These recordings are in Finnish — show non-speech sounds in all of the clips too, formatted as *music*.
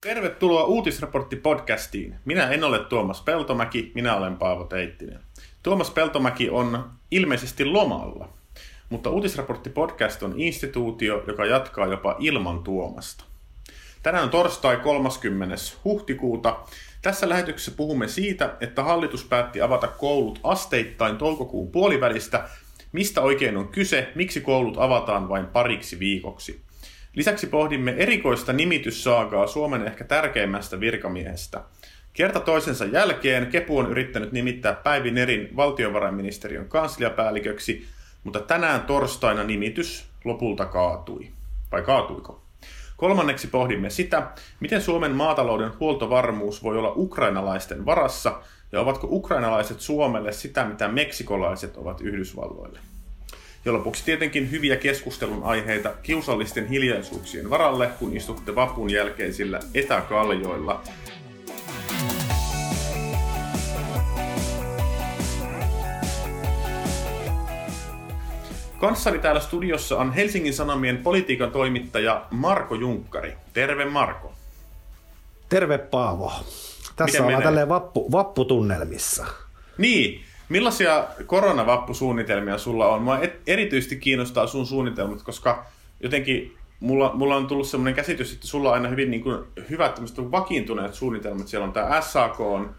Tervetuloa Uutisraportti-podcastiin. Minä en ole Tuomas Peltomäki, minä olen Paavo Teittinen. Tuomas Peltomäki on ilmeisesti lomalla, mutta Uutisraportti-podcast on instituutio, joka jatkaa jopa ilman Tuomasta. Tänään on torstai 30. huhtikuuta. Tässä lähetyksessä puhumme siitä, että hallitus päätti avata koulut asteittain toukokuun puolivälistä. Mistä oikein on kyse, miksi koulut avataan vain pariksi viikoksi – Lisäksi pohdimme erikoista nimityssaagaa Suomen ehkä tärkeimmästä virkamiehestä. Kerta toisensa jälkeen Kepu on yrittänyt nimittää Päivi Nerin valtiovarainministeriön kansliapäälliköksi, mutta tänään torstaina nimitys lopulta kaatui. Vai kaatuiko? Kolmanneksi pohdimme sitä, miten Suomen maatalouden huoltovarmuus voi olla ukrainalaisten varassa ja ovatko ukrainalaiset Suomelle sitä, mitä meksikolaiset ovat Yhdysvalloille. Ja lopuksi tietenkin hyviä keskustelun aiheita kiusallisten hiljaisuuksien varalle, kun istutte vapun jälkeisillä etäkaljoilla. Kanssani täällä studiossa on Helsingin Sanomien politiikan toimittaja Marko Junkkari. Terve Marko. Terve Paavo. Tässä Miten ollaan tälleen vappu, vapputunnelmissa. Niin, Millaisia koronavappusuunnitelmia sulla on? Mua erityisesti kiinnostaa sun suunnitelmat, koska jotenkin mulla, mulla on tullut sellainen käsitys, että sulla on aina hyvin niin kuin, hyvät vakiintuneet suunnitelmat. Siellä on tämä SAK, on,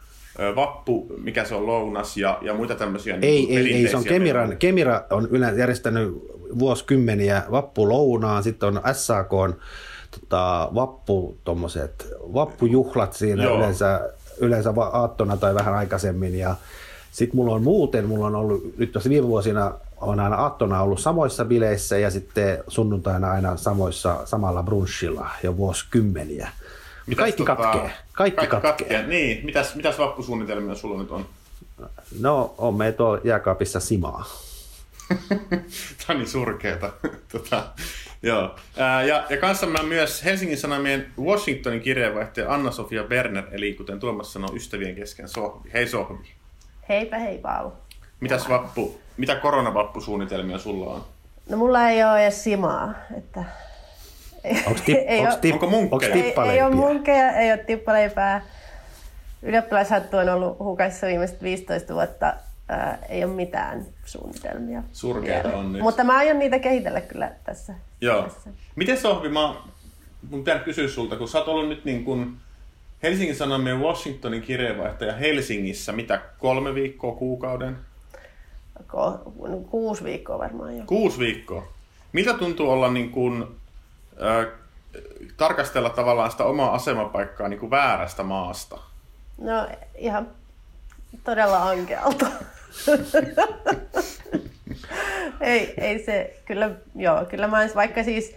Vappu, mikä se on lounas ja, ja muita tämmöisiä Ei, niin ei, ei, se on Kemiran, Kemira on yleensä järjestänyt vuosikymmeniä Vappu lounaan, sitten on SAK on tota, Vappu, tommoset, Vappujuhlat siinä Joo. yleensä, yleensä aattona tai vähän aikaisemmin ja sitten mulla on muuten, mulla on ollut nyt tässä viime vuosina on aina aattona ollut samoissa bileissä ja sitten sunnuntaina aina samoissa, samalla brunchilla jo vuosikymmeniä. Mitäs kaikki tota, katkee. Kaikki, kaikki katkee. katkee. Niin, mitäs, mitäs vappusuunnitelmia sulla nyt on? No, on me tuo jääkaapissa simaa. *laughs* Tämä on niin surkeeta. *laughs* tota, joo. Ää, ja, ja kanssamme myös Helsingin Sanomien Washingtonin kirjeenvaihtaja Anna-Sofia Berner, eli kuten Tuomas sanoi, ystävien kesken Sohvi. Hei Sohvi. Heipä hei Paavo. Mitäs vappu, mitä koronavappusuunnitelmia sulla on? No mulla ei ole edes simaa. Että... Onko, tip, *laughs* ei onko, tip, onko munkkeja? Ei, ei ole munkkeja, ei ole tippaleipää. Ylioppilaishattu on ollut hukassa viimeiset 15 vuotta. Ää, ei ole mitään suunnitelmia. Surkeita on nyt. Mutta mä aion niitä kehitellä kyllä tässä. Joo. Tässä. Miten Sohvi, mä, mun pitää kysyä sulta, kun sä oot ollut nyt niin kuin Helsingin Sanomien Washingtonin kirjeenvaihtaja Helsingissä, mitä kolme viikkoa kuukauden? Ko- kuusi viikkoa varmaan jo. Kuusi viikkoa. Miltä tuntuu olla niin kuin, äh, tarkastella tavallaan sitä omaa asemapaikkaa niin kuin väärästä maasta? No ihan todella ankealta. *laughs* ei, ei se, kyllä, joo, kyllä mä vaikka siis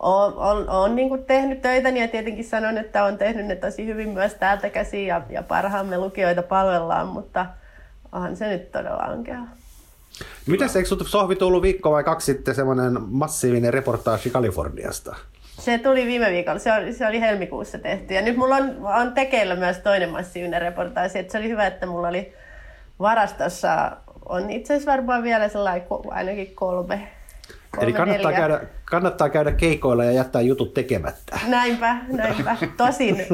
olen, olen, olen niin kuin tehnyt töitä ja tietenkin sanon, että olen tehnyt ne tosi hyvin myös täältä käsin ja, ja parhaamme lukijoita palvellaan, mutta onhan se nyt todella ankea. Mitäs, eikö Sohvi tullut viikko vai kaksi sitten semmoinen massiivinen reportaasi Kaliforniasta? Se tuli viime viikolla, se oli, se oli helmikuussa tehty. Ja nyt mulla on, on tekeillä myös toinen massiivinen reportaasi. Että se oli hyvä, että mulla oli varastossa, on itse asiassa varmaan vielä sellainen ainakin kolme Eli kannattaa käydä, kannattaa käydä keikoilla ja jättää jutut tekemättä. Näinpä, näinpä. Tosin.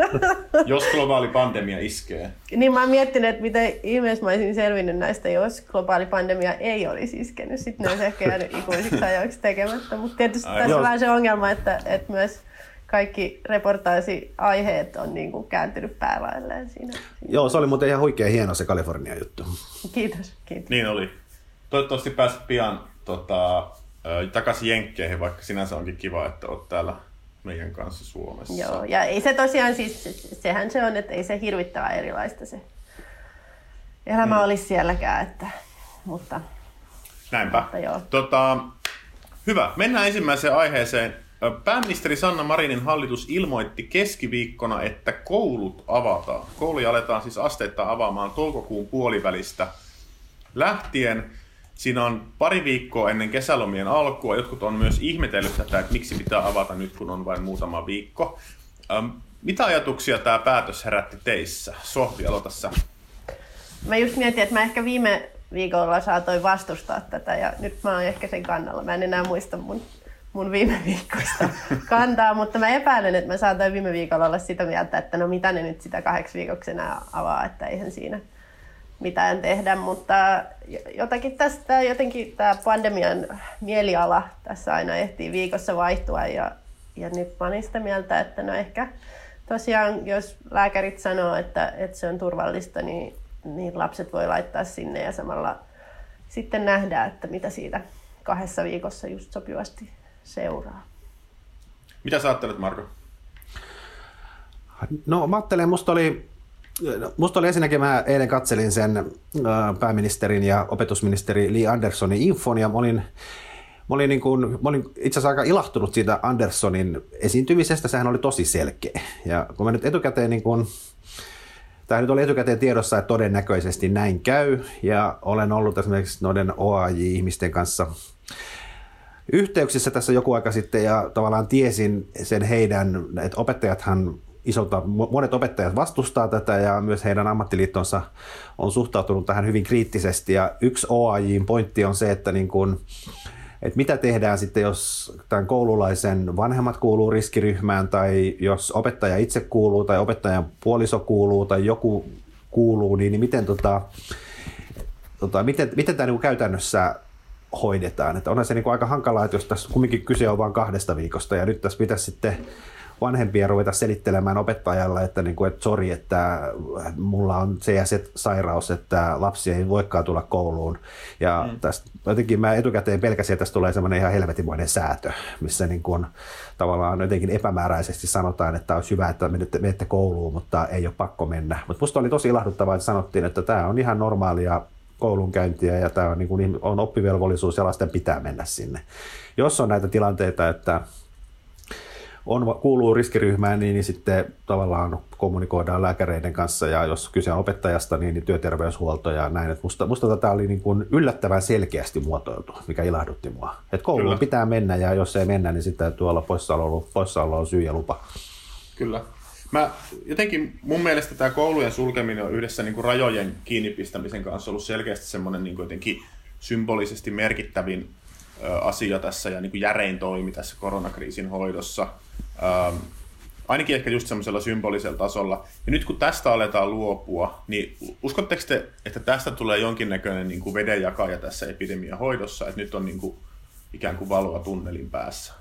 *laughs* jos globaali pandemia iskee. Niin mä oon miettinyt, että miten ihmeessä mä olisin selvinnyt näistä, jos globaali pandemia ei olisi iskenyt. Sitten ne olisi ehkä jäänyt ikuisiksi ajoiksi tekemättä. Mutta tietysti Ai, tässä on vähän se ongelma, että, että myös kaikki reportaasiaiheet on niin kuin kääntynyt päälailleen siinä, siinä. Joo, se oli muuten ihan huikea hieno se Kalifornia juttu. Kiitos, kiitos. Niin oli. Toivottavasti pääset pian tota, takaisin Jenkkeihin, vaikka sinänsä onkin kiva, että olet täällä meidän kanssa Suomessa. Joo, ja ei se tosiaan siis, sehän se on, että ei se hirvittävän erilaista se elämä hmm. olisi sielläkään, että, mutta... Näinpä. Mutta joo. Tota, hyvä, mennään ensimmäiseen aiheeseen. Pääministeri Sanna Marinin hallitus ilmoitti keskiviikkona, että koulut avataan. Kouluja aletaan siis asteittain avaamaan toukokuun puolivälistä lähtien. Siinä on pari viikkoa ennen kesälomien alkua. Jotkut on myös ihmetellyt tätä, että miksi pitää avata nyt, kun on vain muutama viikko. Ähm, mitä ajatuksia tämä päätös herätti teissä? Sohvi, aloita sä. Mä just mietin, että mä ehkä viime viikolla saatoin vastustaa tätä ja nyt mä oon ehkä sen kannalla. Mä en enää muista mun mun viime viikosta *laughs* kantaa, mutta mä epäilen, että mä saatoin viime viikolla olla sitä mieltä, että no mitä ne nyt sitä kahdeksi viikoksi enää avaa, että eihän siinä mitään tehdä, mutta jotakin tästä, jotenkin tämä pandemian mieliala tässä aina ehtii viikossa vaihtua ja, ja nyt mä olen sitä mieltä, että no ehkä tosiaan jos lääkärit sanoo, että, että se on turvallista, niin, niin lapset voi laittaa sinne ja samalla sitten nähdään, että mitä siitä kahdessa viikossa just sopivasti seuraa. Mitä sä ajattelet, Marko? No mä ajattelen, musta oli, musta oli ensinnäkin, mä eilen katselin sen pääministerin ja opetusministeri Lee Andersonin infon ja mä olin, mä olin, niin kuin, mä olin itse asiassa aika ilahtunut siitä Andersonin esiintymisestä, sehän oli tosi selkeä. Ja kun mä nyt etukäteen niin kuin, Tämä nyt oli etukäteen tiedossa, että todennäköisesti näin käy, ja olen ollut esimerkiksi noiden OAJ-ihmisten kanssa yhteyksissä tässä joku aika sitten, ja tavallaan tiesin sen heidän, että opettajathan isolta, monet opettajat vastustaa tätä ja myös heidän ammattiliittonsa on suhtautunut tähän hyvin kriittisesti ja yksi OAJin pointti on se, että niin kuin, että mitä tehdään sitten, jos tämän koululaisen vanhemmat kuuluu riskiryhmään tai jos opettaja itse kuuluu tai opettajan puoliso kuuluu tai joku kuuluu, niin, niin miten, tota, tota, miten, miten tämä niin käytännössä hoidetaan. Että onhan se niin aika hankalaa, että jos tässä kumminkin kyse on vain kahdesta viikosta ja nyt tässä pitäisi sitten vanhempia ruveta selittelemään opettajalle, että, niin kuin, että sori, että mulla on se ja se sairaus, että lapsi ei voikaan tulla kouluun. Ja mm. tästä, jotenkin mä etukäteen pelkäsin, että tästä tulee semmoinen ihan helvetimoinen säätö, missä niin kuin, tavallaan jotenkin epämääräisesti sanotaan, että olisi hyvä, että menette, menette kouluun, mutta ei ole pakko mennä. Mutta musta oli tosi ilahduttavaa, että sanottiin, että tämä on ihan normaalia koulunkäyntiä ja tämä on, niin kuin, on oppivelvollisuus ja lasten pitää mennä sinne. Jos on näitä tilanteita, että on, kuuluu riskiryhmään, niin, niin sitten tavallaan kommunikoidaan lääkäreiden kanssa ja jos kyse on opettajasta, niin, niin työterveyshuolto ja näin. Et musta, musta tätä oli niin kuin yllättävän selkeästi muotoiltu, mikä ilahdutti mua. Et kouluun Kyllä. pitää mennä ja jos ei mennä, niin sitten täytyy olla poissaolo, poissaolo on syy ja lupa. Kyllä. Mä, jotenkin mun mielestä tämä koulujen sulkeminen on yhdessä niin kuin rajojen kiinnipistämisen kanssa ollut selkeästi semmoinen niin jotenkin symbolisesti merkittävin asia tässä ja niin kuin järein toimi tässä koronakriisin hoidossa. Ähm, ainakin ehkä just semmoisella symbolisella tasolla. Ja nyt kun tästä aletaan luopua, niin uskotteko te, että tästä tulee jonkinnäköinen niin kuin vedenjakaja tässä epidemian hoidossa, että nyt on niin kuin ikään kuin valoa tunnelin päässä?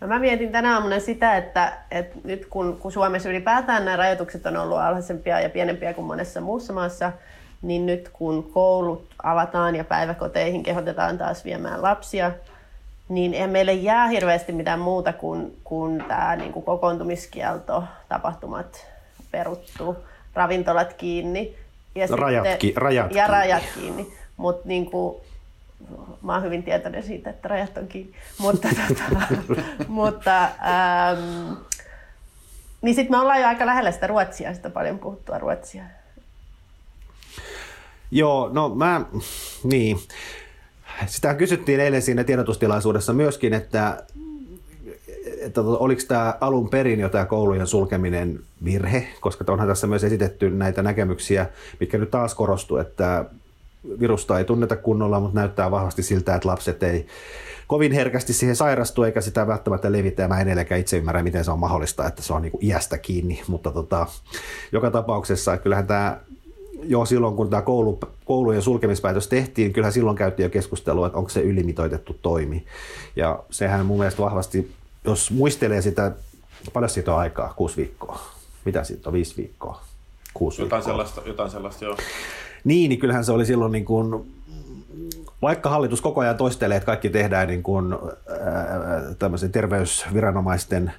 No mä mietin tänä aamuna sitä, että, että nyt kun, kun Suomessa ylipäätään nämä rajoitukset on ollut alhaisempia ja pienempiä kuin monessa muussa maassa, niin nyt kun koulut avataan ja päiväkoteihin kehotetaan taas viemään lapsia, niin ei meille jää hirveästi mitään muuta kuin, kuin tämä niin kuin kokoontumiskielto, tapahtumat peruttu, ravintolat kiinni. Ja, rajat, sitten, ki, rajat ja rajat kiinni. Mutta niin kuin, mä oon hyvin tietoinen siitä, että rajat on kiinni. Mutta, tota, *laughs* mutta ähm, niin sitten me ollaan jo aika lähellä sitä Ruotsia, sitä paljon puhuttua Ruotsia. Joo, no mä, niin. Sitä kysyttiin eilen siinä tiedotustilaisuudessa myöskin, että, että oliko tämä alun perin jo tämä koulujen sulkeminen virhe, koska onhan tässä myös esitetty näitä näkemyksiä, mitkä nyt taas korostuu, että virusta ei tunneta kunnolla, mutta näyttää vahvasti siltä, että lapset ei kovin herkästi siihen sairastu eikä sitä välttämättä levitä. Ja mä en edelläkään itse ymmärrä, miten se on mahdollista, että se on niin kuin iästä kiinni. Mutta tota, joka tapauksessa kyllähän tämä jo silloin, kun tämä koulu, koulujen sulkemispäätös tehtiin, kyllähän silloin käytiin jo keskustelua, että onko se ylimitoitettu toimi. Ja sehän mun mielestä vahvasti, jos muistelee sitä, paljon siitä on aikaa, kuusi viikkoa. Mitä siitä on, viisi viikkoa? Kuusi jotain viikkoa. Sellaista, jotain sellaista, joo. Niin, niin kyllähän se oli silloin niin kuin vaikka hallitus koko ajan toistelee, että kaikki tehdään niin kuin, ää, terveysviranomaisten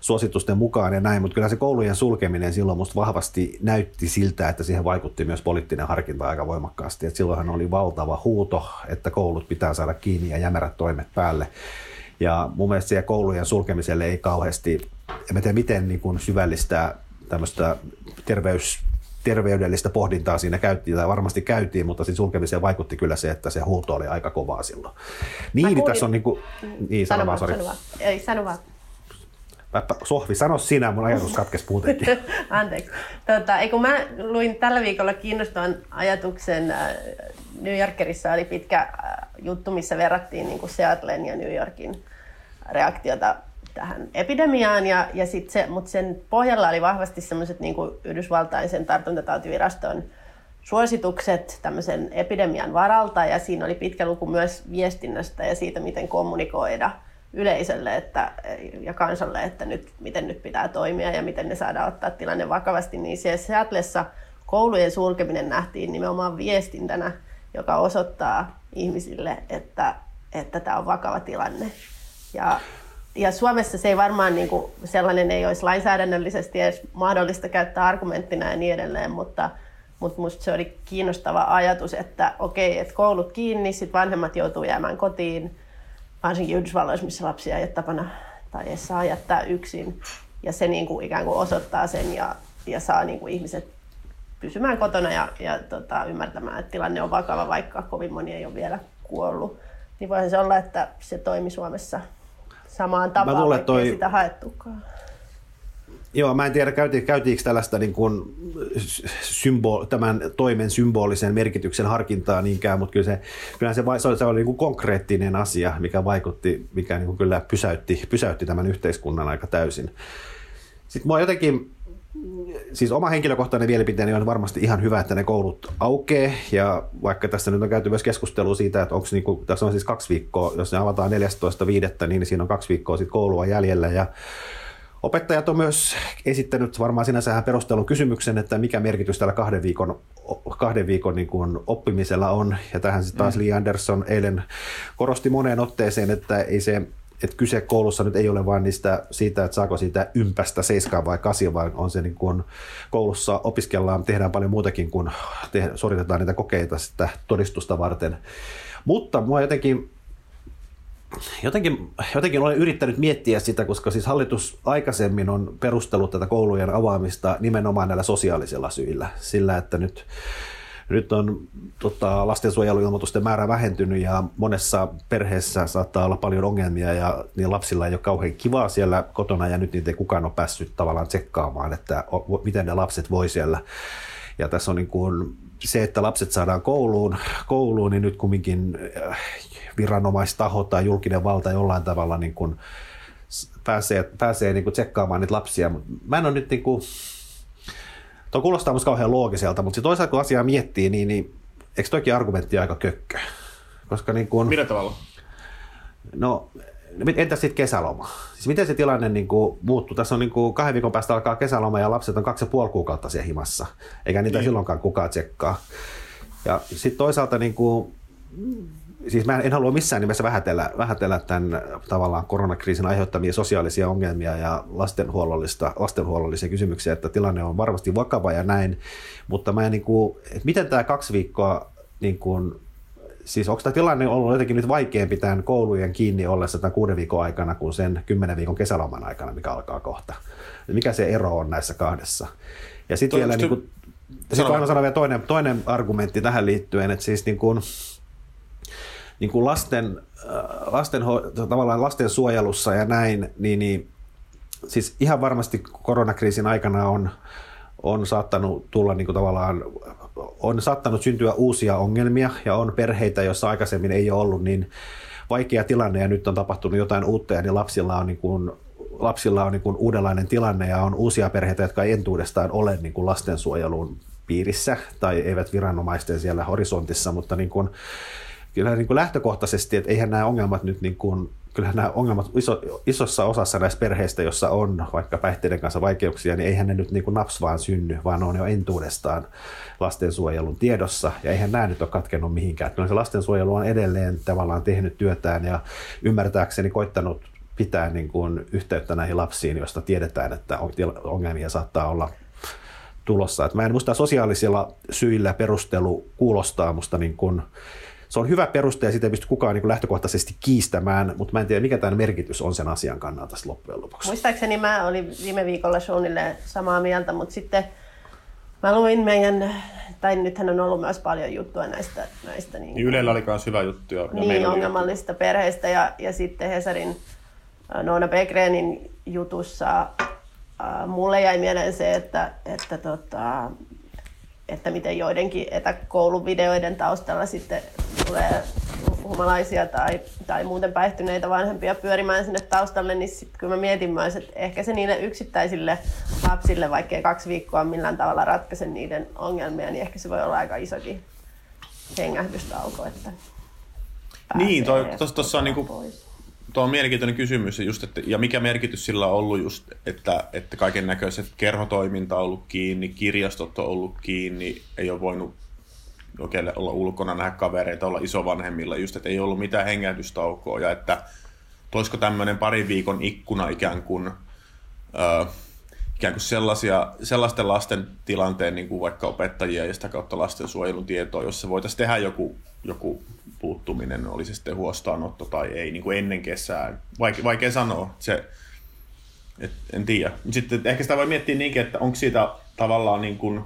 suositusten mukaan ja näin, mutta kyllä se koulujen sulkeminen silloin musta vahvasti näytti siltä, että siihen vaikutti myös poliittinen harkinta aika voimakkaasti. Et silloinhan oli valtava huuto, että koulut pitää saada kiinni ja jämerät toimet päälle. Ja mun mielestä siihen koulujen sulkemiselle ei kauheasti, en tiedä miten niin kuin syvällistä tämmöistä terveys terveydellistä pohdintaa siinä käytiin, tai varmasti käytiin, mutta siinä sulkemiseen vaikutti kyllä se, että se huuto oli aika kovaa silloin. Niin, niin tässä on niin kuin... Niin, sano, vaan, sano vaan. Ei, sano vaan. Sohvi, sano sinä, mun ajatus katkesi muutenkin. *laughs* Anteeksi. Tota, kun mä luin tällä viikolla kiinnostavan ajatuksen, äh, New Yorkerissa oli pitkä äh, juttu, missä verrattiin niin kuin Seattlen ja New Yorkin reaktiota tähän epidemiaan, ja, ja sit se, mutta sen pohjalla oli vahvasti semmoiset niin Yhdysvaltain sen tartuntatautiviraston suositukset tämmöisen epidemian varalta, ja siinä oli pitkä luku myös viestinnästä ja siitä, miten kommunikoida yleisölle että, ja kansalle, että nyt, miten nyt pitää toimia ja miten ne saadaan ottaa tilanne vakavasti, niin siellä Seatlessa koulujen sulkeminen nähtiin nimenomaan viestintänä, joka osoittaa ihmisille, että, että tämä on vakava tilanne. Ja ja Suomessa se ei varmaan niin kuin, sellainen ei olisi lainsäädännöllisesti edes mahdollista käyttää argumenttina ja niin edelleen, mutta, mutta minusta se oli kiinnostava ajatus, että okei, että koulut kiinni, sitten vanhemmat joutuu jäämään kotiin, varsinkin Yhdysvalloissa, missä lapsia ei ole tapana tai ei saa jättää yksin. Ja se niin kuin ikään kuin osoittaa sen ja, ja saa niin kuin ihmiset pysymään kotona ja, ja tota, ymmärtämään, että tilanne on vakava, vaikka kovin moni ei ole vielä kuollut. Niin voihan se olla, että se toimi Suomessa samaan tapaan, mä luulen, toi... sitä haettukaan. Joo, mä en tiedä, käytiin, käytiinkö tällaista niin kuin symbol, tämän toimen symbolisen merkityksen harkintaa niinkään, mutta kyllä se, kyllä se, se oli, se oli niin kuin konkreettinen asia, mikä vaikutti, mikä niin kuin kyllä pysäytti, pysäytti tämän yhteiskunnan aika täysin. Sitten mua jotenkin, siis oma henkilökohtainen mielipiteeni on varmasti ihan hyvä, että ne koulut aukeaa, ja vaikka tässä nyt on käyty myös keskustelua siitä, että onko niin kuin, tässä on siis kaksi viikkoa, jos ne avataan 14.5., niin siinä on kaksi viikkoa sitten koulua jäljellä, ja Opettajat on myös esittänyt varmaan sinänsä perustelun kysymyksen, että mikä merkitys tällä kahden viikon, kahden viikon niin kuin oppimisella on. Ja tähän sitten taas mm. Lee Anderson eilen korosti moneen otteeseen, että ei se että kyse koulussa nyt ei ole vain niistä, siitä, että saako siitä ympästä seiskaa vai kasi, vaan on se niin kuin koulussa opiskellaan, tehdään paljon muutakin kuin te, suoritetaan niitä kokeita sitä todistusta varten. Mutta mua jotenkin jotenkin, jotenkin olen yrittänyt miettiä sitä, koska siis hallitus aikaisemmin on perustellut tätä koulujen avaamista nimenomaan näillä sosiaalisilla syillä. Sillä, että nyt, nyt on tota, lastensuojeluilmoitusten määrä vähentynyt ja monessa perheessä saattaa olla paljon ongelmia ja niin lapsilla ei ole kauhean kivaa siellä kotona ja nyt niitä ei kukaan ole päässyt tavallaan tsekkaamaan, että miten ne lapset voi siellä. Ja tässä on niin kuin se, että lapset saadaan kouluun, kouluun niin nyt kumminkin äh, viranomaistaho tai julkinen valta jollain tavalla niin kuin pääsee, pääsee niin kuin tsekkaamaan niitä lapsia. Mä en ole nyt niin kuin, Tuo kuulostaa musta kauhean loogiselta, mutta toisaalta kun asiaa miettii, niin, niin eikö toikin argumentti aika kökkö? Koska niin kuin, Millä tavalla? No, entä sitten kesäloma? Siis miten se tilanne niin kuin muuttuu? Tässä on niin kuin kahden viikon päästä alkaa kesäloma ja lapset on kaksi ja puoli kuukautta siellä himassa, eikä niitä niin. silloinkaan kukaan tsekkaa. Ja sitten toisaalta niin kuin, siis mä en halua missään nimessä vähätellä, vähätellä tämän tavallaan koronakriisin aiheuttamia sosiaalisia ongelmia ja lastenhuollollista, lastenhuollollisia kysymyksiä, että tilanne on varmasti vakava ja näin, mutta mä en niin kuin, että miten tämä kaksi viikkoa niin kuin, siis onko tämä tilanne ollut jotenkin nyt vaikeampi tämän koulujen kiinni ollessa tämän kuuden viikon aikana kuin sen kymmenen viikon kesäloman aikana, mikä alkaa kohta? Mikä se ero on näissä kahdessa? Ja sitten vielä niin kuin, sit vielä toinen, toinen argumentti tähän liittyen, että siis niin kuin, niin kuin lasten, äh, lasten, tavallaan lasten suojelussa ja näin, niin, niin siis ihan varmasti koronakriisin aikana on, on saattanut tulla niin kuin tavallaan on saattanut syntyä uusia ongelmia ja on perheitä, joissa aikaisemmin ei ole ollut niin vaikea tilanne ja nyt on tapahtunut jotain uutta ja niin lapsilla on, niin kuin, lapsilla on niin kuin uudenlainen tilanne ja on uusia perheitä, jotka ei entuudestaan ole niin kuin lastensuojelun piirissä tai eivät viranomaisten siellä horisontissa, mutta niin kuin, kyllä niin kuin lähtökohtaisesti, että eihän nämä ongelmat nyt niin kuin, kyllähän nämä ongelmat iso, isossa osassa näistä perheistä, jossa on vaikka päihteiden kanssa vaikeuksia, niin eihän ne nyt niin kuin naps vaan synny, vaan on jo entuudestaan lastensuojelun tiedossa, ja eihän nämä nyt ole katkennut mihinkään. Kyllä se lastensuojelu on edelleen tavallaan tehnyt työtään ja ymmärtääkseni koittanut pitää niin kuin yhteyttä näihin lapsiin, joista tiedetään, että ongelmia saattaa olla tulossa. Et mä en muista sosiaalisilla syillä perustelu kuulostaa musta niin kuin se on hyvä peruste ja sitä ei pysty kukaan niin lähtökohtaisesti kiistämään, mutta mä en tiedä, mikä tämän merkitys on sen asian kannalta loppujen lopuksi. Muistaakseni mä olin viime viikolla suunnilleen samaa mieltä, mutta sitten mä luin meidän, tai nythän on ollut myös paljon juttua näistä... näistä niin, niin Ylellä oli myös hyvä juttu. Ja niin, ongelmallista perheistä ja, ja sitten Hesarin Noona Begrenin jutussa äh, mulle jäi mieleen se, että, että tota, että miten joidenkin etäkouluvideoiden taustalla sitten tulee humalaisia tai, tai muuten päihtyneitä vanhempia pyörimään sinne taustalle, niin sitten kyllä mä mietin myös, että ehkä se niille yksittäisille lapsille, vaikkei kaksi viikkoa millään tavalla ratkaise niiden ongelmia, niin ehkä se voi olla aika isokin hengähdystauko, että Niin, tuossa on niinku, tuo on mielenkiintoinen kysymys, just, että, ja mikä merkitys sillä on ollut just, että, että kaiken näköiset kerhotoiminta on ollut kiinni, kirjastot on ollut kiinni, ei ole voinut oikein olla ulkona, nähdä kavereita, olla isovanhemmilla, just, että ei ollut mitään hengähdystaukoa, ja että toisko tämmöinen parin viikon ikkuna ikään kuin, ö, ikään kuin sellaisia, sellaisten lasten tilanteen, niin kuin vaikka opettajia ja sitä kautta lastensuojelun tietoa, jossa voitaisiin tehdä joku, joku puuttuminen, oli se sitten huostaanotto tai ei, niin kuin ennen kesää. Vaikea, vaikea sanoa. Se, et, en tiedä. Sitten ehkä sitä voi miettiä niinkin, että onko siitä tavallaan niin kuin,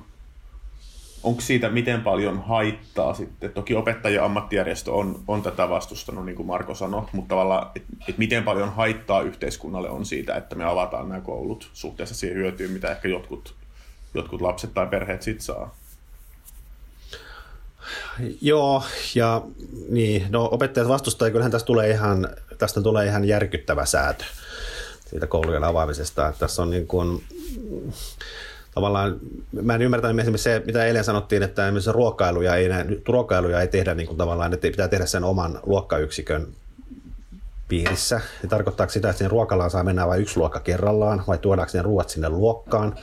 onko siitä miten paljon haittaa sitten? Toki opettajien ammattijärjestö on, on tätä vastustanut, niin kuin Marko sanoi, mutta tavallaan, että et miten paljon haittaa yhteiskunnalle on siitä, että me avataan nämä koulut suhteessa siihen hyötyyn, mitä ehkä jotkut, jotkut lapset tai perheet sitten saa. Joo, ja niin, no opettajat vastustaa, kyllähän tästä tulee ihan, tästä tulee ihan järkyttävä säätö siitä koulujen avaamisesta. Että tässä on niin kuin, tavallaan, mä en ymmärtänyt esimerkiksi se, mitä eilen sanottiin, että esimerkiksi ruokailuja ei, ruokailuja ei tehdä niin kuin tavallaan, että pitää tehdä sen oman luokkayksikön piirissä. Ja tarkoittaako sitä, että sinne ruokalaan saa mennä vain yksi luokka kerrallaan vai tuodaanko ne ruoat sinne luokkaan?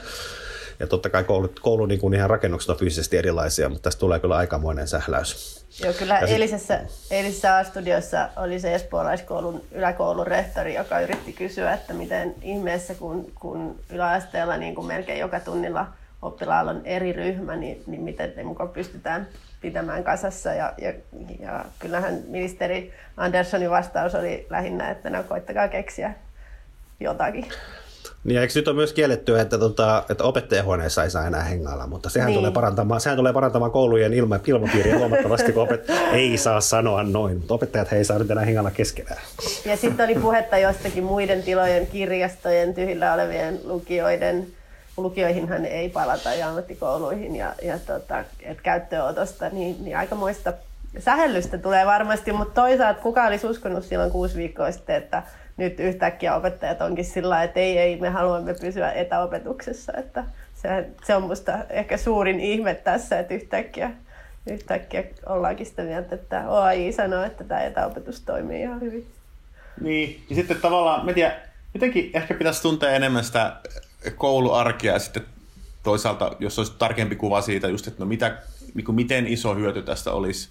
Ja totta kai koulu, koulu niin kuin ihan rakennukset on fyysisesti erilaisia, mutta tästä tulee kyllä aikamoinen sähläys. Joo, kyllä ja eilisessä, sit... eilisessä A-studiossa oli se espoolaiskoulun yläkoulun rehtori, joka yritti kysyä, että miten ihmeessä, kun, kun yläasteella niin kuin melkein joka tunnilla oppilaalla on eri ryhmä, niin, niin miten ne mukaan pystytään pitämään kasassa. Ja, ja, ja kyllähän ministeri Anderssonin vastaus oli lähinnä, että no koittakaa keksiä jotakin. Niin, eikö nyt ole myös kiellettyä, että, tota, että opettajahuoneessa ei saa enää hengailla, mutta sehän, niin. tulee, parantamaan, sehän tulee parantamaan koulujen ilma, ilmapiiriä huomattavasti, kun opet, *laughs* ei saa sanoa noin, mutta opettajat ei saa nyt enää hengailla keskenään. Ja sitten oli puhetta jostakin muiden tilojen, kirjastojen, tyhjillä olevien lukioiden, lukioihinhan ei palata ja ammattikouluihin ja, ja tota, et käyttöönotosta, niin, niin aikamoista sähellystä tulee varmasti, mutta toisaalta kuka olisi uskonut silloin kuusi viikkoa sitten, että nyt yhtäkkiä opettajat onkin sillä että ei, ei, me haluamme pysyä etäopetuksessa. Että se, se on minusta ehkä suurin ihme tässä, että yhtäkkiä, yhtäkkiä ollaankin sitä mieltä, että OAI sanoo, että tämä etäopetus toimii ihan hyvin. Niin, ja sitten tavallaan, mä tiedän, jotenkin ehkä pitäisi tuntea enemmän sitä kouluarkea ja sitten toisaalta, jos olisi tarkempi kuva siitä just, että no mitä, niin miten iso hyöty tästä olisi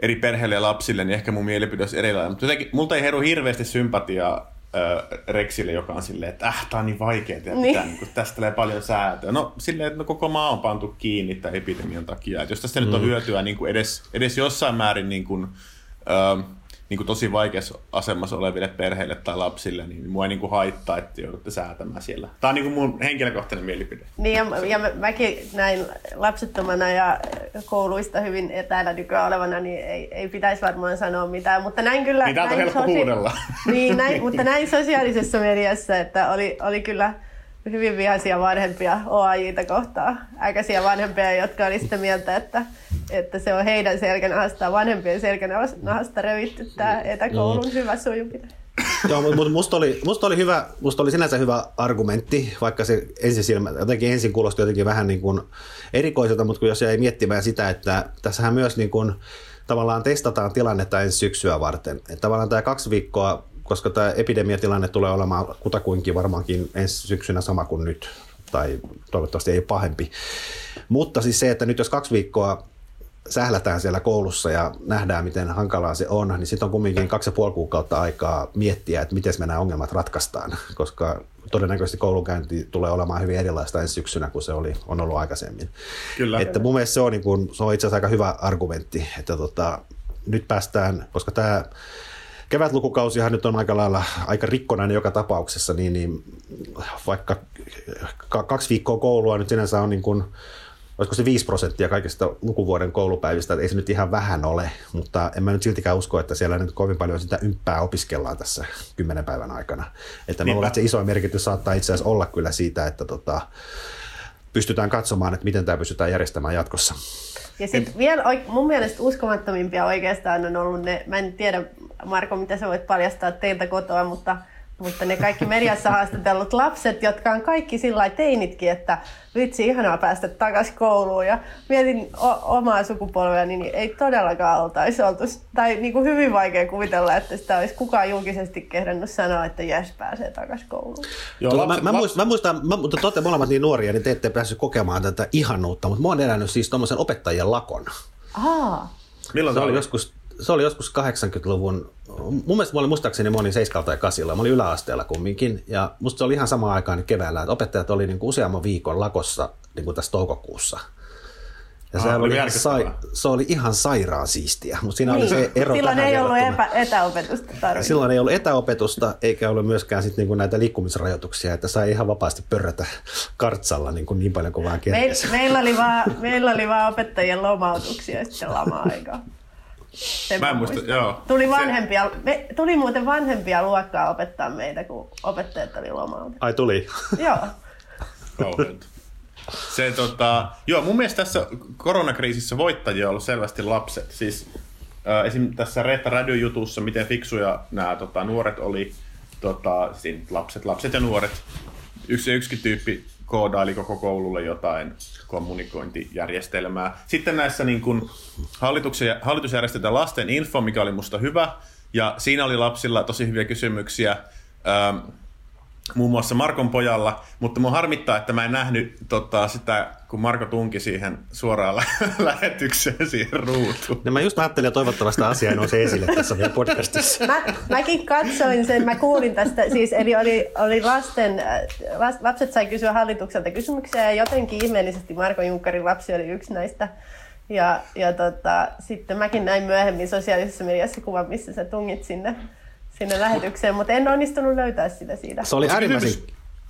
eri perheille ja lapsille, niin ehkä mun mielipide olisi erilainen. Mutta jotenkin, multa ei heru hirveästi sympatiaa äh, Rexille, joka on silleen, että äh, tää on niin vaikeaa ja niin. pitää, niin kuin, tästä tulee paljon säätöä. No silleen, että no, koko maa on pantu kiinni tämän epidemian takia. Et jos tästä mm. nyt on mm. hyötyä niin kuin edes, edes jossain määrin niin kuin, äh, niin kuin tosi vaikeassa asemassa oleville perheille tai lapsille, niin mua ei niin kuin haittaa, että joudutte säätämään siellä. Tämä on niin kuin mun henkilökohtainen mielipide. Niin ja, ja mä, mäkin näin lapsettomana ja kouluista hyvin etäällä nykyään olevana, niin ei, ei pitäisi varmaan sanoa mitään, mutta näin kyllä... Niin näin on helppo sosia- Niin, näin, *laughs* mutta näin sosiaalisessa mediassa, että oli, oli kyllä hyvin vihaisia vanhempia OAJita kohtaan. Äkäisiä vanhempia, jotka oli sitä mieltä, että, että se on heidän selkänahasta, vanhempien selkänahasta revitty tämä etäkoulun hyvä sujuminen. Joo, mutta musta oli, musta, oli hyvä, musta oli sinänsä hyvä argumentti, vaikka se ensin silmä, jotenkin ensin kuulosti jotenkin vähän niin kuin erikoiselta, mutta jos jäi miettimään sitä, että tässähän myös niin kuin, tavallaan testataan tilannetta ensi syksyä varten. Että tavallaan tämä kaksi viikkoa koska tämä epidemiatilanne tulee olemaan kutakuinkin varmaankin ensi syksynä sama kuin nyt, tai toivottavasti ei pahempi. Mutta siis se, että nyt jos kaksi viikkoa sählätään siellä koulussa ja nähdään, miten hankalaa se on, niin sitten on kumminkin kaksi ja puoli kuukautta aikaa miettiä, että miten me nämä ongelmat ratkaistaan, *laughs* koska todennäköisesti koulunkäynti tulee olemaan hyvin erilaista ensi syksynä kuin se oli, on ollut aikaisemmin. Kyllä. Että mun mielestä se on, niin kuin, se on itse asiassa aika hyvä argumentti, että tota, nyt päästään, koska tämä kevätlukukausihan nyt on aika lailla aika rikkonainen joka tapauksessa, niin, niin vaikka kaksi viikkoa koulua nyt sinänsä on niin kuin, olisiko se 5 prosenttia kaikista lukuvuoden koulupäivistä, että ei se nyt ihan vähän ole, mutta en mä nyt siltikään usko, että siellä nyt kovin paljon sitä ympää opiskellaan tässä kymmenen päivän aikana. Että mä luulen, että se iso merkitys saattaa itse asiassa olla kyllä siitä, että tota, pystytään katsomaan, että miten tämä pystytään järjestämään jatkossa. Ja sitten vielä mun mielestä uskomattomimpia oikeastaan on ollut ne, mä en tiedä Marko, mitä sä voit paljastaa teiltä kotoa, mutta mutta ne kaikki mediassa haastatellut lapset, jotka on kaikki sillä teinitkin, että vitsi, ihanaa päästä takaisin kouluun. Ja mietin o- omaa sukupolvea, niin ei todellakaan oltaisi oltu, tai niin kuin hyvin vaikea kuvitella, että sitä olisi kukaan julkisesti kehdannut sanoa, että jes, pääsee takaisin kouluun. Joo, tuota, lapset, mä, mä, muistan, mä muistan, mä, mutta te olette molemmat niin nuoria, niin te ette päässyt kokemaan tätä ihanuutta, mutta mä oon elänyt siis tuommoisen opettajien lakon. Aa. Milloin se oli? Joskus se oli joskus 80-luvun, mun mielestä mä olin muistaakseni mä olin 7 tai 8, mä olin yläasteella kumminkin, ja musta se oli ihan sama aikaan keväällä, että opettajat oli niin kuin useamman viikon lakossa niin kuin tässä toukokuussa. Ja se, oli ihan sai, se oli ihan sairaan siistiä, mutta siinä niin. oli se ero Silloin ei ollut epä, etäopetusta tarvitse. Silloin ei ollut etäopetusta, eikä ollut myöskään sit niinku näitä liikkumisrajoituksia, että sai ihan vapaasti pörrätä kartsalla niin, kuin niin paljon kuin vaan Meil, meillä, oli vaan, meillä oli vaan opettajien lomautuksia sitten lama-aikaa. Sen mä en muista, joo. Tuli, vanhempia, me, tuli muuten vanhempia luokkaa opettaa meitä, kun opettajat oli lomautettu. Ai tuli? joo. *laughs* Se, tota, joo, mun mielestä tässä koronakriisissä voittajia on ollut selvästi lapset. Siis äh, esim. tässä Reetta Radio-jutussa, miten fiksuja nämä tota, nuoret oli, tota, siinä lapset, lapset ja nuoret. Yksi yksikin tyyppi koodaili koko koululle jotain kommunikointijärjestelmää. Sitten näissä niin kuin hallitus järjestetään lasten info, mikä oli musta hyvä, ja siinä oli lapsilla tosi hyviä kysymyksiä. Muun muassa Markon pojalla, mutta mun harmittaa, että mä en nähnyt tota, sitä, kun Marko tunki siihen suoraan *laughs* lähetykseen siihen ruutuun. No mä just ajattelin, että toivottavasti asia ei nouse esille tässä meidän podcastissa. Mä, mäkin katsoin sen, mä kuulin tästä, siis eli oli, oli lasten, äh, lapset sai kysyä hallitukselta kysymyksiä ja jotenkin ihmeellisesti Marko Junkkarin lapsi oli yksi näistä. Ja, ja tota, sitten mäkin näin myöhemmin sosiaalisessa mediassa kuvan, missä sä tungit sinne sinne lähetykseen, mutta en onnistunut löytää sitä siitä. Se oli äärimmäisen...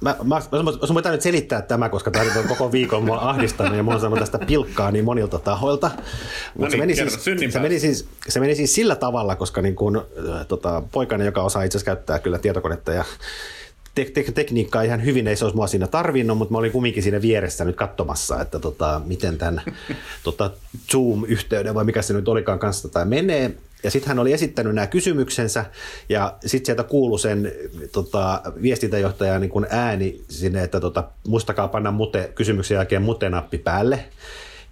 Mä, mä, mä, mä, mä nyt selittää tämä, koska tämä on koko viikon mua ahdistanut ja mä oon saanut tästä pilkkaa niin monilta tahoilta. Mut no niin, se, meni siis, se, meni siis, se meni siis sillä tavalla, koska niin kun, äh, tota, poikani, joka osaa itse asiassa käyttää kyllä tietokonetta ja te- te- tekniikkaa ihan hyvin, ei se olisi mua siinä tarvinnut, mutta mä olin kumminkin siinä vieressä nyt katsomassa, että tota, miten tämän tota, Zoom-yhteyden vai mikä se nyt olikaan kanssa tai menee. Ja sitten hän oli esittänyt nämä kysymyksensä ja sitten sieltä kuului sen tota, viestintäjohtajan niin ääni sinne, että tota, muistakaa panna mute, kysymyksen jälkeen mute-nappi päälle.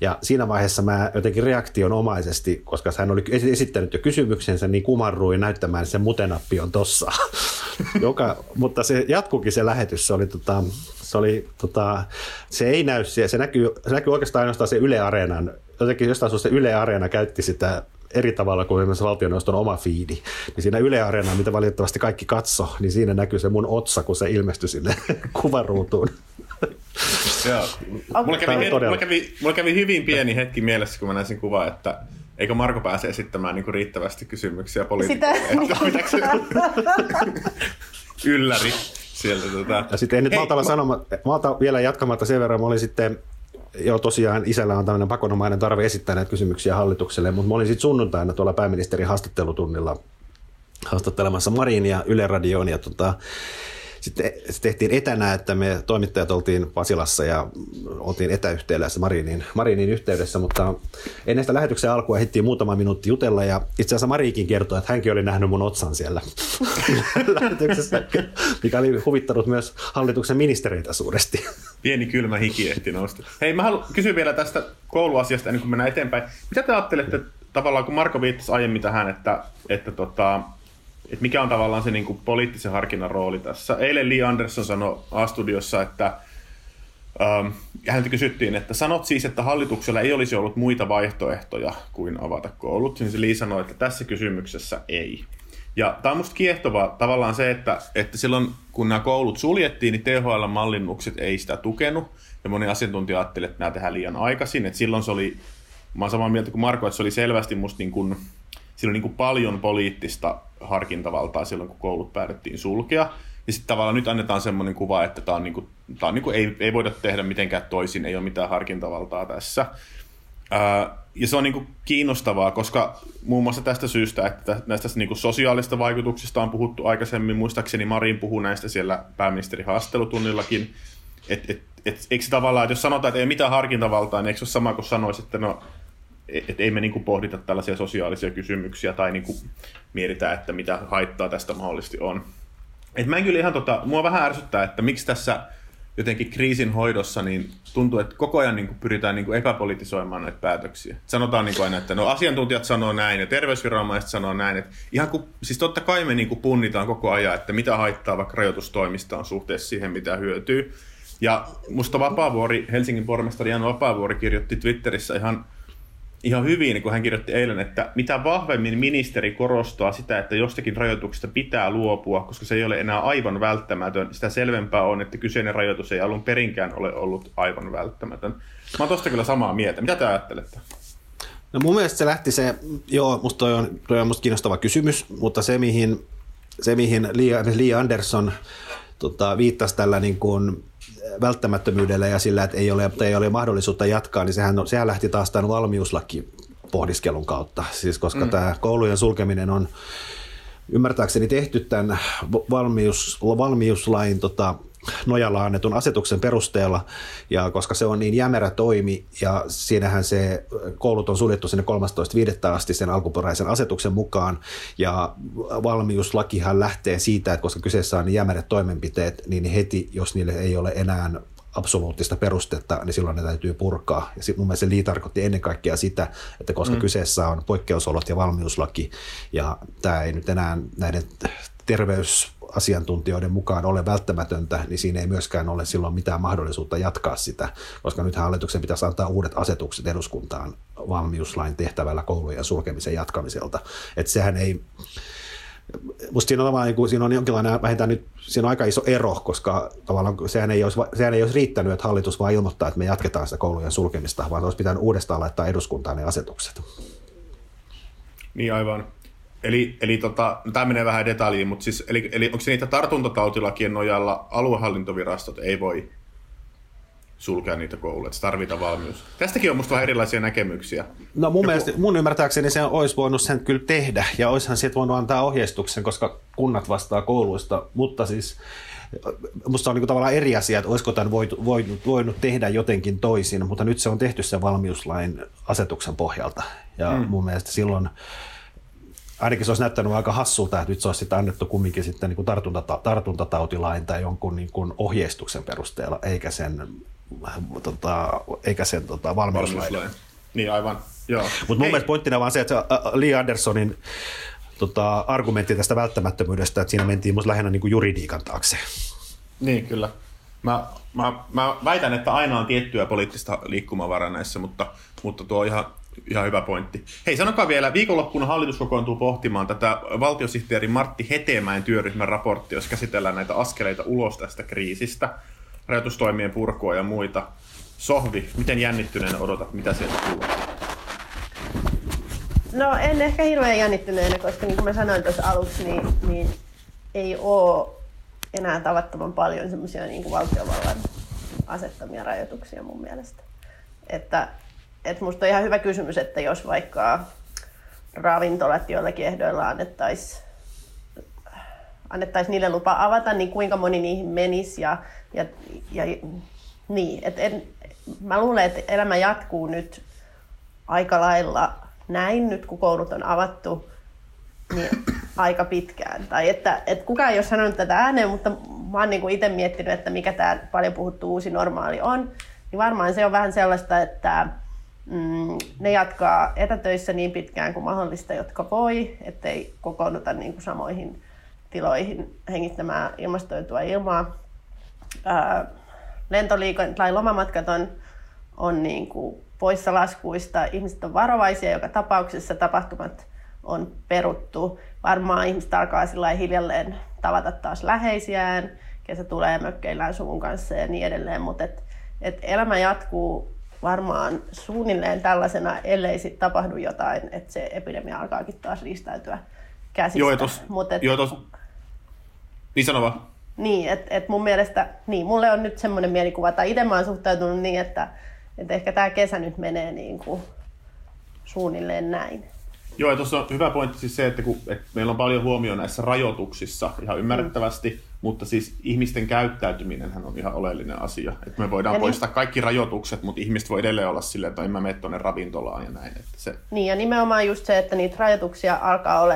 Ja siinä vaiheessa mä jotenkin reaktionomaisesti, koska hän oli esittänyt jo kysymyksensä, niin kumarruin näyttämään, että se mutenappi on tossa. *laughs* Joka, mutta se jatkukin se lähetys, se oli, tota, se, oli, tota, se ei näy, se näkyy, se näkyy oikeastaan ainoastaan se Yle Areenan, jotenkin jostain se Yle Areena käytti sitä eri tavalla kuin esimerkiksi valtioneuvoston oma fiidi. Niin siinä Yle Areena, mitä valitettavasti kaikki katso, niin siinä näkyy se mun otsa, kun se ilmestyi sinne *laughs* kuvaruutuun. Joo. Mulla kävi, mulla, kävi, mulla kävi hyvin pieni hetki mielessä, kun mä näin sen kuvan, että eikö Marko pääse esittämään niin kuin riittävästi kysymyksiä poliitikoille? Sitä... Ylläri sieltä. Tota. Ja sitten en nyt malta, sanoma, malta vielä jatkamatta sen verran, mä olin sitten joo, tosiaan isällä on tämmöinen pakonomainen tarve esittää näitä kysymyksiä hallitukselle, mutta mä olin sitten sunnuntaina tuolla pääministerin haastattelutunnilla haastattelemassa Marinia Yle Radioon ja tota, sitten se tehtiin etänä, että me toimittajat oltiin Pasilassa ja oltiin etäyhteydessä Marinin, Marinin yhteydessä, mutta ennen sitä lähetyksen alkua ehdittiin muutama minuutti jutella ja itse asiassa Mariikin kertoi, että hänkin oli nähnyt mun otsan siellä *laughs* lähetyksessä, mikä oli huvittanut myös hallituksen ministereitä suuresti. Pieni kylmä hiki ehti nousta. Hei, mä haluan kysyä vielä tästä kouluasiasta ennen kuin mennään eteenpäin. Mitä te ajattelette tavallaan, kun Marko viittasi aiemmin tähän, että, että tota, että mikä on tavallaan se niin kuin poliittisen harkinnan rooli tässä. Eilen Lee Anderson sanoi A-studiossa, että ähm, häntä kysyttiin, että sanot siis, että hallituksella ei olisi ollut muita vaihtoehtoja kuin avata koulut. Niin se Lee sanoi, että tässä kysymyksessä ei. Ja tämä on musta kiehtovaa tavallaan se, että, että silloin kun nämä koulut suljettiin, niin THL-mallinnukset ei sitä tukenut. Ja moni asiantuntija ajatteli, että nämä tehdään liian aikaisin. Että silloin se oli, mä oon samaa mieltä kuin Marko, että se oli selvästi musta niin kuin, siinä niin kuin paljon poliittista harkintavaltaa silloin, kun koulut päätettiin sulkea. Ja sitten tavallaan nyt annetaan semmoinen kuva, että tämä on, niin kuin, tämä on niin kuin, ei, ei voida tehdä mitenkään toisin, ei ole mitään harkintavaltaa tässä. Ää, ja se on niin kuin kiinnostavaa, koska muun muassa tästä syystä, että näistä niin kuin sosiaalista vaikutuksista on puhuttu aikaisemmin, muistaakseni Marin puhuu näistä siellä pääministerin haastattelutunnillakin, et, et, et, eikö tavallaan, että jos sanotaan, että ei mitään harkintavaltaa, niin eikö se ole sama kuin sanoisi, että no, et, ei me niinku pohdita tällaisia sosiaalisia kysymyksiä tai niinku mietitä, että mitä haittaa tästä mahdollisesti on. Et mä en kyllä ihan tota, mua vähän ärsyttää, että miksi tässä jotenkin kriisin hoidossa niin tuntuu, että koko ajan niin kuin pyritään niin kuin epäpolitisoimaan näitä päätöksiä. Sanotaan niin kuin aina, että no asiantuntijat sanoo näin ja terveysviranomaiset sanoo näin. Että ihan kun, siis totta kai me niin kuin punnitaan koko ajan, että mitä haittaa vaikka rajoitustoimista on suhteessa siihen, mitä hyötyy. Ja musta Vapaavuori, Helsingin pormestari Jan Vapaavuori kirjoitti Twitterissä ihan ihan hyvin, kun hän kirjoitti eilen, että mitä vahvemmin ministeri korostaa sitä, että jostakin rajoituksesta pitää luopua, koska se ei ole enää aivan välttämätön, sitä selvempää on, että kyseinen rajoitus ei alun perinkään ole ollut aivan välttämätön. Mä oon tosta kyllä samaa mieltä. Mitä te ajattelette? No mun mielestä se lähti se, joo, musta toi on, toi on musta kiinnostava kysymys, mutta se mihin, se mihin Lee Anderson tota, viittasi tällä niin kuin välttämättömyydellä ja sillä, että ei ole, ei ole mahdollisuutta jatkaa, niin sehän, sehän lähti taas tämän valmiuslaki pohdiskelun kautta. Siis koska mm. tämä koulujen sulkeminen on ymmärtääkseni tehty tämän valmius, valmiuslain tota, nojalla annetun asetuksen perusteella, ja koska se on niin jämerä toimi, ja siinähän se koulut on suljettu sinne 13.5. asti sen alkuperäisen asetuksen mukaan, ja valmiuslakihan lähtee siitä, että koska kyseessä on niin jämerät toimenpiteet, niin heti, jos niille ei ole enää absoluuttista perustetta, niin silloin ne täytyy purkaa. Ja mun mielestä se tarkoitti ennen kaikkea sitä, että koska mm. kyseessä on poikkeusolot ja valmiuslaki, ja tämä ei nyt enää näiden terveysasiantuntijoiden mukaan ole välttämätöntä, niin siinä ei myöskään ole silloin mitään mahdollisuutta jatkaa sitä, koska nyt hallituksen pitäisi antaa uudet asetukset eduskuntaan valmiuslain tehtävällä koulujen sulkemisen jatkamiselta. Että sehän ei, Musta siinä on, niin kuin, siinä on jonkinlainen vähintään nyt, siinä on aika iso ero, koska tavallaan sehän ei, olisi, sehän ei olisi riittänyt, että hallitus vaan ilmoittaa, että me jatketaan sitä koulujen sulkemista, vaan olisi pitänyt uudestaan laittaa eduskuntaan ne asetukset. Niin aivan. Eli, eli tota, no tämä menee vähän detaljiin, mutta siis, eli, eli onko se niitä tartuntatautilakien nojalla aluehallintovirastot ei voi sulkea niitä kouluja, että tarvitaan valmius. Tästäkin on musta vähän erilaisia näkemyksiä. No mun, Joku... mielestä, mun ymmärtääkseni se olisi voinut sen kyllä tehdä, ja olisihan siitä voinut antaa ohjeistuksen, koska kunnat vastaa kouluista, mutta siis musta on niin tavallaan eri asia, että olisiko tämän voinut, voinut, voinut tehdä jotenkin toisin, mutta nyt se on tehty sen valmiuslain asetuksen pohjalta, ja hmm. mun mielestä silloin ainakin se olisi näyttänyt aika hassulta, että nyt se olisi sitten annettu kumminkin sitten niin kuin tartuntata, tartuntatautilain tai jonkun niin kuin ohjeistuksen perusteella, eikä sen, tota, eikä sen tota, valmiuslain. valmiuslain. Niin aivan, joo. Mutta mun mielestä pointtina vaan se, että Lee Andersonin tota, argumentti tästä välttämättömyydestä, että siinä mentiin musta lähinnä niin kuin juridiikan taakse. Niin, kyllä. Mä, mä, mä väitän, että aina on tiettyä poliittista liikkumavaraa näissä, mutta, mutta tuo on ihan ihan hyvä pointti. Hei, sanokaa vielä, viikonloppuna hallitus kokoontuu pohtimaan tätä valtiosihteeri Martti Hetemäen työryhmän raporttia, jos käsitellään näitä askeleita ulos tästä kriisistä, rajoitustoimien purkua ja muita. Sohvi, miten jännittyneenä odotat, mitä sieltä tulee? No en ehkä hirveän jännittyneenä, koska niin kuin mä sanoin tuossa aluksi, niin, niin ei ole enää tavattoman paljon semmoisia niin valtiovallan asettamia rajoituksia mun mielestä. Että että musta on ihan hyvä kysymys, että jos vaikka ravintolat joillakin ehdoilla annettaisiin annettais niille lupa avata, niin kuinka moni niihin menisi ja, ja, ja niin, et en, mä luulen, että elämä jatkuu nyt aika lailla näin, nyt kun koulut on avattu, niin aika pitkään. Tai että, että kukaan ei ole sanonut tätä ääneen, mutta mä oon niin itse miettinyt, että mikä tämä paljon puhuttu uusi normaali on. Niin varmaan se on vähän sellaista, että Mm, ne jatkaa etätöissä niin pitkään kuin mahdollista, jotka voi, ettei kokoonnuta niin kuin samoihin tiloihin hengittämään ilmastoitua ilmaa. Ää, lentoliikenne tai lomamatkat on, on niin kuin poissa laskuista. Ihmiset on varovaisia joka tapauksessa. Tapahtumat on peruttu. Varmaan ihmiset alkaa sillä hiljalleen tavata taas läheisiään. Kesä tulee mökkeillään suvun kanssa ja niin edelleen. Mutta et, et elämä jatkuu varmaan suunnilleen tällaisena, ellei sitten tapahdu jotain, että se epidemia alkaakin taas riistäytyä käsistä. Joo, tos, Mut et, joo, tos. Niin sano vaan. Niin, että et mun mielestä, niin mulle on nyt semmoinen mielikuva, tai itse mä oon suhtautunut niin, että, että ehkä tämä kesä nyt menee niin kuin suunnilleen näin. Joo, ja tuossa on hyvä pointti siis se, että, kun, että meillä on paljon huomioon näissä rajoituksissa ihan ymmärrettävästi, mm mutta siis ihmisten käyttäytyminen on ihan oleellinen asia. Että me voidaan ja niin- poistaa niin, kaikki rajoitukset, mutta ihmiset voi edelleen olla silleen, että en mä mene tuonne ravintolaan ja näin. Että se... Niin ja nimenomaan just se, että niitä rajoituksia alkaa olla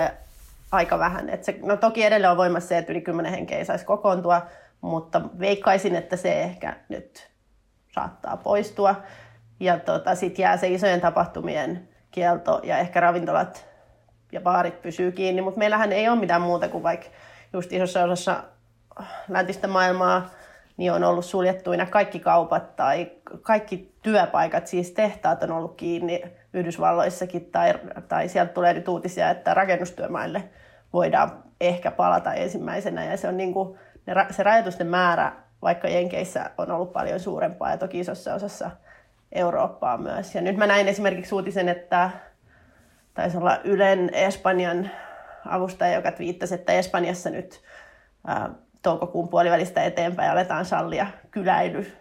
aika vähän. Että se, no toki edelleen on voimassa se, että yli 10 henkeä ei saisi kokoontua, mutta veikkaisin, että se ehkä nyt saattaa poistua. Ja tota, sitten jää se isojen tapahtumien kielto ja ehkä ravintolat ja baarit pysyy kiinni, mutta meillähän ei ole mitään muuta kuin vaikka just isossa osassa läntistä maailmaa niin on ollut suljettuina kaikki kaupat tai kaikki työpaikat, siis tehtaat on ollut kiinni Yhdysvalloissakin tai, tai sieltä tulee nyt uutisia, että rakennustyömaille voidaan ehkä palata ensimmäisenä ja se on niin kuin, se rajoitusten määrä vaikka Jenkeissä on ollut paljon suurempaa ja toki isossa osassa Eurooppaa myös. Ja nyt mä näin esimerkiksi uutisen, että taisi olla Ylen Espanjan avustaja, joka viittasi, että Espanjassa nyt toukokuun puolivälistä eteenpäin aletaan sallia kyläily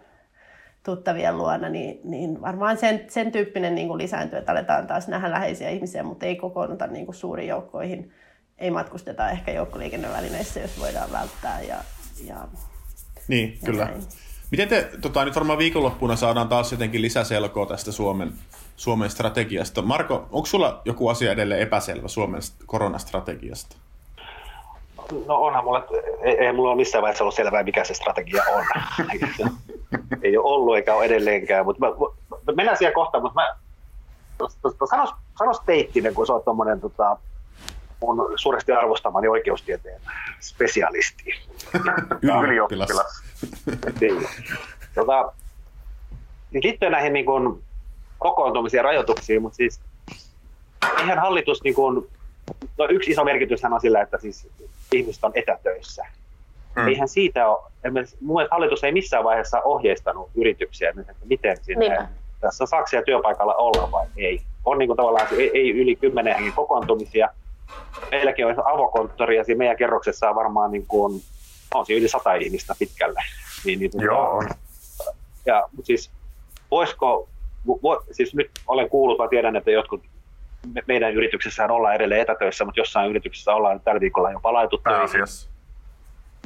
tuttavien luona, niin, niin varmaan sen, sen tyyppinen niin kuin lisääntyy, että aletaan taas nähdä läheisiä ihmisiä, mutta ei kokoonnuta niin kuin suuriin joukkoihin. Ei matkusteta ehkä joukkoliikennevälineissä, jos voidaan välttää. Ja, ja, niin, ja kyllä. Näin. Miten te, tota, nyt varmaan viikonloppuna saadaan taas jotenkin lisäselkoa tästä Suomen, Suomen strategiasta. Marko, onko sulla joku asia edelleen epäselvä Suomen koronastrategiasta? No onhan mulla, ei, ei mulla ole missään vaiheessa ollut selvää, mikä se strategia on. *laughs* ei ole ollut eikä ole edelleenkään, mutta mä, mä, mennään siihen kohtaan, mutta mä sanos, sanos Teittinen, kun sä oot tommonen tota, mun suuresti arvostamani oikeustieteen spesialisti. *laughs* Ylioppilas. niin. tota, niin liittyen näihin niin kun, kokoontumisiin ja rajoituksiin, mutta siis eihän hallitus, niin kun, no yksi iso merkitys on sillä, että siis ihmiset on etätöissä. Hmm. Eihän siitä ole, mun hallitus ei missään vaiheessa ohjeistanut yrityksiä, että miten sinne, niin. tässä saako siellä työpaikalla olla vai ei. On niin kuin tavallaan ei, ei yli kymmenen hengen kokoontumisia. Meilläkin on avokonttori ja siinä meidän kerroksessa on varmaan niin kuin, on siinä yli sata ihmistä pitkälle. Niin, niin, Joo, on. Ja, siis voisiko, vo, siis nyt olen kuullut, mä tiedän, että jotkut meidän yrityksessähän ollaan edelleen etätöissä, mutta jossain yrityksessä ollaan tällä viikolla jo palaitu töihin.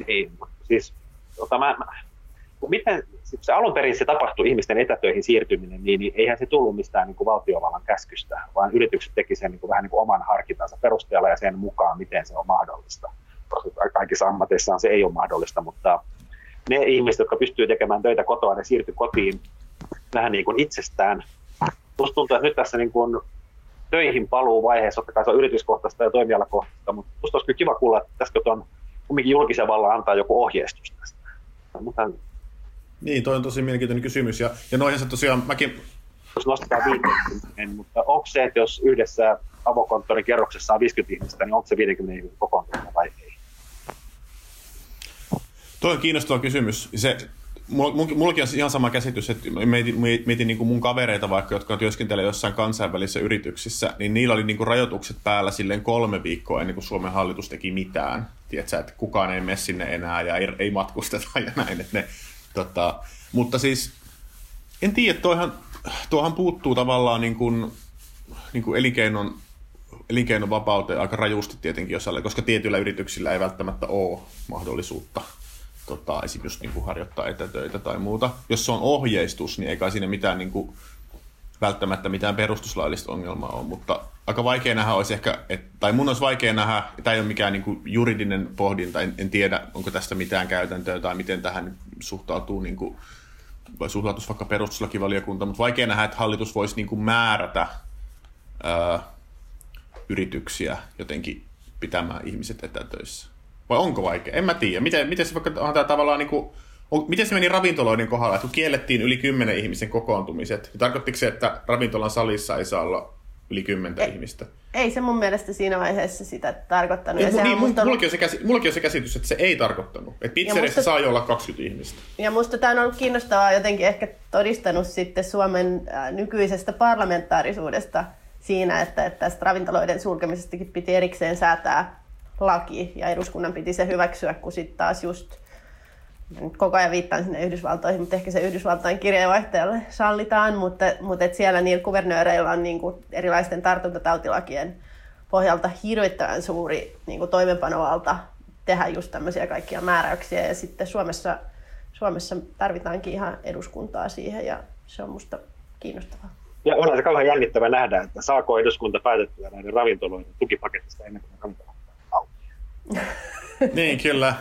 Niin, siis, tota, mä, mä, miten se alun perin se tapahtui ihmisten etätöihin siirtyminen, niin, niin eihän se tullut mistään niin kuin valtiovallan käskystä, vaan yritykset teki sen niin kuin, vähän niin kuin oman harkintansa perusteella ja sen mukaan, miten se on mahdollista. Kaikissa ammateissaan se ei ole mahdollista, mutta ne ihmiset, jotka pystyvät tekemään töitä kotoa, ne siirtyi kotiin vähän niin kuin itsestään. Musta tuntuu, että nyt tässä niin kuin töihin paluu vaiheessa, totta kai se on yrityskohtaista ja toimialakohtaista, mutta musta olisi kyllä kiva kuulla, että tästä on kumminkin julkisen vallan antaa joku ohjeistus tästä. Mutta... Niin, toi on tosi mielenkiintoinen kysymys. Ja, ja noihin se tosiaan, mäkin... Jos nostetaan 50, mutta onko se, että jos yhdessä avokonttorin kerroksessa on 50 ihmistä, niin onko se 50 ihmistä kokoontuminen vai ei? Toi on kiinnostava kysymys. Se, mullakin on ihan sama käsitys, että mietin, mietin niin kuin mun kavereita vaikka, jotka työskentelee jossain kansainvälisissä yrityksissä, niin niillä oli niin kuin rajoitukset päällä silleen kolme viikkoa ennen kuin Suomen hallitus teki mitään. Tiedätkö, että kukaan ei mene sinne enää ja ei, ei matkusteta *laughs* ja näin. Että ne, tota, mutta siis en tiedä, tuohan, tuohan puuttuu tavallaan niin kuin, niin kuin elinkeinon, elinkeinon vapauteen aika rajusti tietenkin, jos koska tietyillä yrityksillä ei välttämättä ole mahdollisuutta tota, esimerkiksi just, niin kuin harjoittaa etätöitä tai muuta. Jos se on ohjeistus, niin ei kai siinä mitään niin kuin, välttämättä mitään perustuslaillista ongelmaa ole, mutta aika vaikea nähdä olisi ehkä, et, tai mun olisi vaikea nähdä, tämä ei ole mikään niin kuin juridinen pohdinta, en, en tiedä, onko tästä mitään käytäntöä tai miten tähän suhtautuu, niin kuin, vai suhtautuisi vaikka perustuslakivaliokunta, mutta vaikea nähdä, että hallitus voisi niin kuin määrätä ää, yrityksiä jotenkin pitämään ihmiset etätöissä. Vai onko vaikea? En mä tiedä. Miten, miten se vaikka on tämä tavallaan niin kuin, on, miten se meni ravintoloiden kohdalla, että kun kiellettiin yli kymmenen ihmisen kokoontumiset, niin tarkoittiko se, että ravintolan salissa ei saa olla yli kymmentä ei, ihmistä? Ei se mun mielestä siinä vaiheessa sitä tarkoittanut. Ei, ja niin, musta... mullakin, on se käsi, mullakin on se käsitys, että se ei tarkoittanut. Että pizzeriassa musta... saa olla 20 ihmistä. Ja musta tämä on ollut kiinnostavaa jotenkin ehkä todistanut sitten Suomen äh, nykyisestä parlamentaarisuudesta siinä, että, että tästä ravintoloiden sulkemisestakin piti erikseen säätää laki ja eduskunnan piti se hyväksyä, kun sitten taas just nyt koko ajan viittaan sinne Yhdysvaltoihin, mutta ehkä se Yhdysvaltain kirjeenvaihtajalle sallitaan, mutta, mutta et siellä niillä kuvernööreillä on niin kuin erilaisten tartuntatautilakien pohjalta hirvittävän suuri niin kuin toimenpanovalta tehdä just tämmöisiä kaikkia määräyksiä ja sitten Suomessa, Suomessa tarvitaankin ihan eduskuntaa siihen ja se on musta kiinnostavaa. Ja onhan se kauhean jännittävä nähdä, että saako eduskunta päätettyä näiden ravintoloiden tukipaketista ennen kuin auki. Niin, kyllä.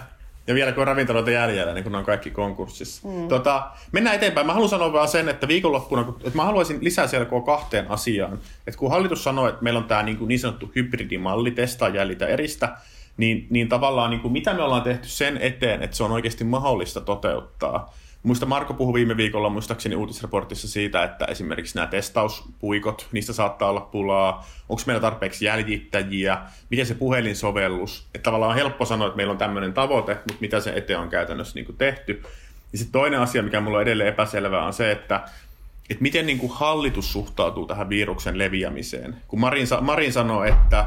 Ja vielä kun on ravintoloita jäljellä, niin kun ne on kaikki konkurssissa. Mm. Tota, mennään eteenpäin. Mä haluan sanoa vaan sen, että viikonloppuna, että mä haluaisin lisää selkoa kahteen asiaan. Että kun hallitus sanoo, että meillä on tämä niin, niin sanottu hybridimalli, testaa jäljitä eristä, niin, niin tavallaan niin kuin mitä me ollaan tehty sen eteen, että se on oikeasti mahdollista toteuttaa. Muista Marko puhui viime viikolla muistaakseni uutisraportissa siitä, että esimerkiksi nämä testauspuikot, niistä saattaa olla pulaa, onko meillä tarpeeksi jäljittäjiä, miten se puhelinsovellus, että tavallaan on helppo sanoa, että meillä on tämmöinen tavoite, mutta mitä se eteen on käytännössä niin tehty. Ja sitten toinen asia, mikä mulla on edelleen epäselvää, on se, että että miten niin kuin hallitus suhtautuu tähän viruksen leviämiseen. Kun Marin, Marin sanoi, että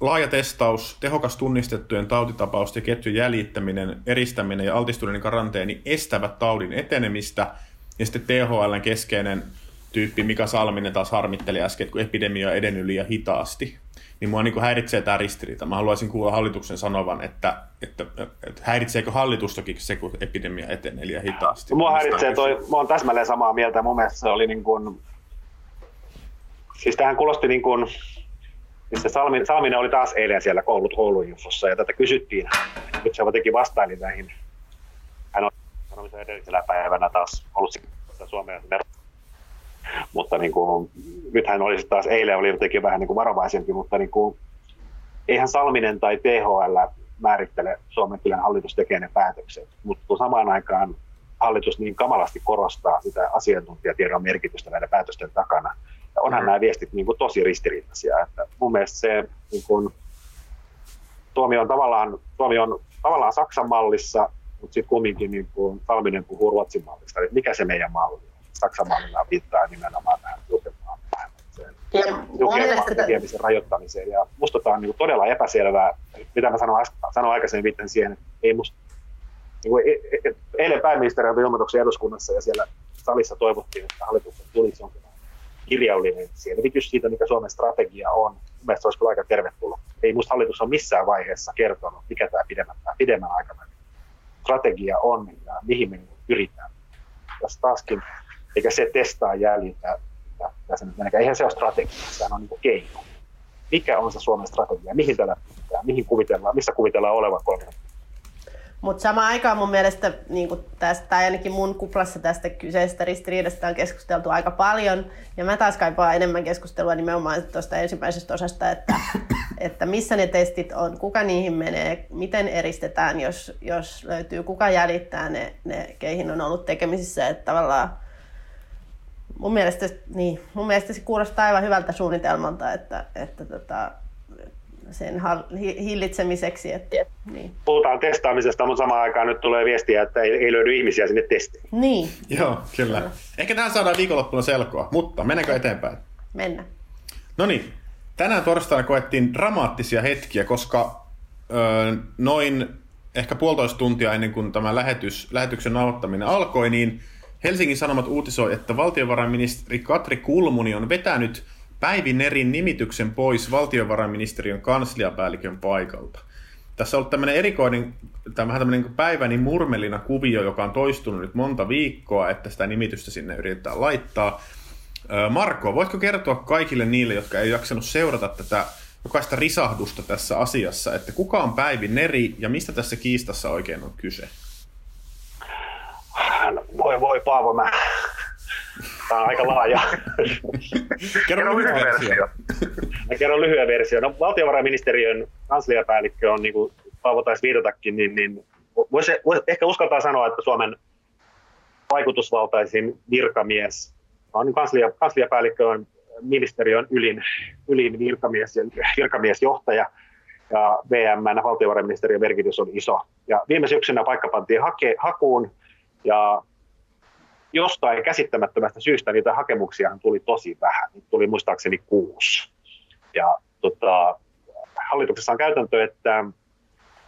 laaja testaus, tehokas tunnistettujen tautitapausten ja ketjun jäljittäminen, eristäminen ja altistuneiden karanteeni estävät taudin etenemistä. Ja sitten THLn keskeinen tyyppi Mika Salminen taas harmitteli äsken, että kun epidemia on edennyt liian hitaasti. Niin mua niin häiritsee tämä ristiriita. Mä haluaisin kuulla hallituksen sanovan, että, että, että häiritseekö hallitustakin se, kun epidemia etenee liian hitaasti. Mua häiritsee toi, mä oon täsmälleen samaa mieltä. Mun mielestä se oli niin kuin, siis tähän kuulosti niin kuin, missä Salminen, Salminen oli taas eilen siellä koulut kouluinfossa ja tätä kysyttiin. Nyt se jotenkin vastaili näihin. Hän on sanomisen edellisellä päivänä taas ollut Suomeen mutta niin kuin, nythän olisi taas eilen oli jotenkin vähän niin kuin varovaisempi, mutta niin kuin, eihän Salminen tai THL määrittele Suomen kyllä hallitus tekee ne päätökset, mutta samaan aikaan hallitus niin kamalasti korostaa sitä asiantuntijatiedon merkitystä näiden päätösten takana, ja onhan mm. nämä viestit niin kuin tosi ristiriitaisia. Että mun mielestä se, niin kuin, Suomi, on tavallaan, Suomi on tavallaan Saksan mallissa, mutta sitten kumminkin niin kuin Salminen puhuu Ruotsin mallista. Eli mikä se meidän malli on? Saksan mallilla viittaa nimenomaan tähän tiukempaan tiukempaan rajoittamiseen. Ja musta tämä on niin todella epäselvää. Mitä mä sanoin, sanoin aikaisemmin viittaan siihen, että ei musta niin kuin, e, e, e, eilen pääministeri oli ilmoituksen eduskunnassa ja siellä salissa toivottiin, että hallituksen tulisi jonkin kirjallinen selvitys siitä, mikä Suomen strategia on. Mielestäni olisi kyllä aika tervetullut. Ei minusta hallitus ole missään vaiheessa kertonut, mikä tämä pidemmän, pidemmän aikavälin strategia on ja mihin me pyritään. Tässä taaskin, eikä se testaa jäljitä, tässä nyt eihän se ole strategia, sehän on niin keino. Mikä on se Suomen strategia, mihin tällä mihin kuvitellaan, missä kuvitellaan olevan kolme mutta samaan aikaan mun mielestä niin tästä, tai ainakin mun kuplassa tästä kyseisestä ristiriidasta on keskusteltu aika paljon. Ja mä taas kaipaan enemmän keskustelua nimenomaan tuosta ensimmäisestä osasta, että, *coughs* että missä ne testit on, kuka niihin menee, miten eristetään, jos, jos löytyy, kuka jäljittää ne, ne, keihin on ollut tekemisissä. Että tavallaan mun mielestä, niin, mun mielestä se kuulostaa aivan hyvältä suunnitelmalta, että, että tota, sen hillitsemiseksi. Että, niin. Puhutaan testaamisesta, mutta samaan aikaan nyt tulee viestiä, että ei, ei löydy ihmisiä sinne testiin. Niin. Joo, kyllä. No. Ehkä tähän saadaan viikonloppuna selkoa, mutta mennäänkö eteenpäin? Mennä. No niin, tänään torstaina koettiin dramaattisia hetkiä, koska öö, noin ehkä puolitoista tuntia ennen kuin tämä lähetys, lähetyksen nauhoittaminen alkoi, niin Helsingin Sanomat uutisoi, että valtiovarainministeri Katri Kulmuni on vetänyt – Päivi Nerin nimityksen pois valtiovarainministeriön kansliapäällikön paikalta. Tässä on ollut tämmöinen erikoinen, vähän tämmöinen niin päiväni murmelina kuvio, joka on toistunut nyt monta viikkoa, että sitä nimitystä sinne yritetään laittaa. Marko, voitko kertoa kaikille niille, jotka ei jaksanut seurata tätä jokaista risahdusta tässä asiassa, että kuka on Päivi Neri ja mistä tässä kiistassa oikein on kyse? No, voi voi Paavo, mä Tämä on aika laaja. Kerro lyhyen versio. Mä kerron lyhyen versio. No, valtiovarainministeriön kansliapäällikkö on, niin kuin Paavo taisi viitatakin, niin, niin voisi, voisi, ehkä uskaltaa sanoa, että Suomen vaikutusvaltaisin virkamies, on niin kanslia, kansliapäällikkö on ministeriön ylin, ylin virkamies ja virkamiesjohtaja, ja VMn valtiovarainministeriön merkitys on iso. Ja viime syksynä paikka pantiin hake, hakuun, ja jostain käsittämättömästä syystä niitä hakemuksia tuli tosi vähän. Niitä tuli muistaakseni kuusi. Ja tota, hallituksessa on käytäntö, että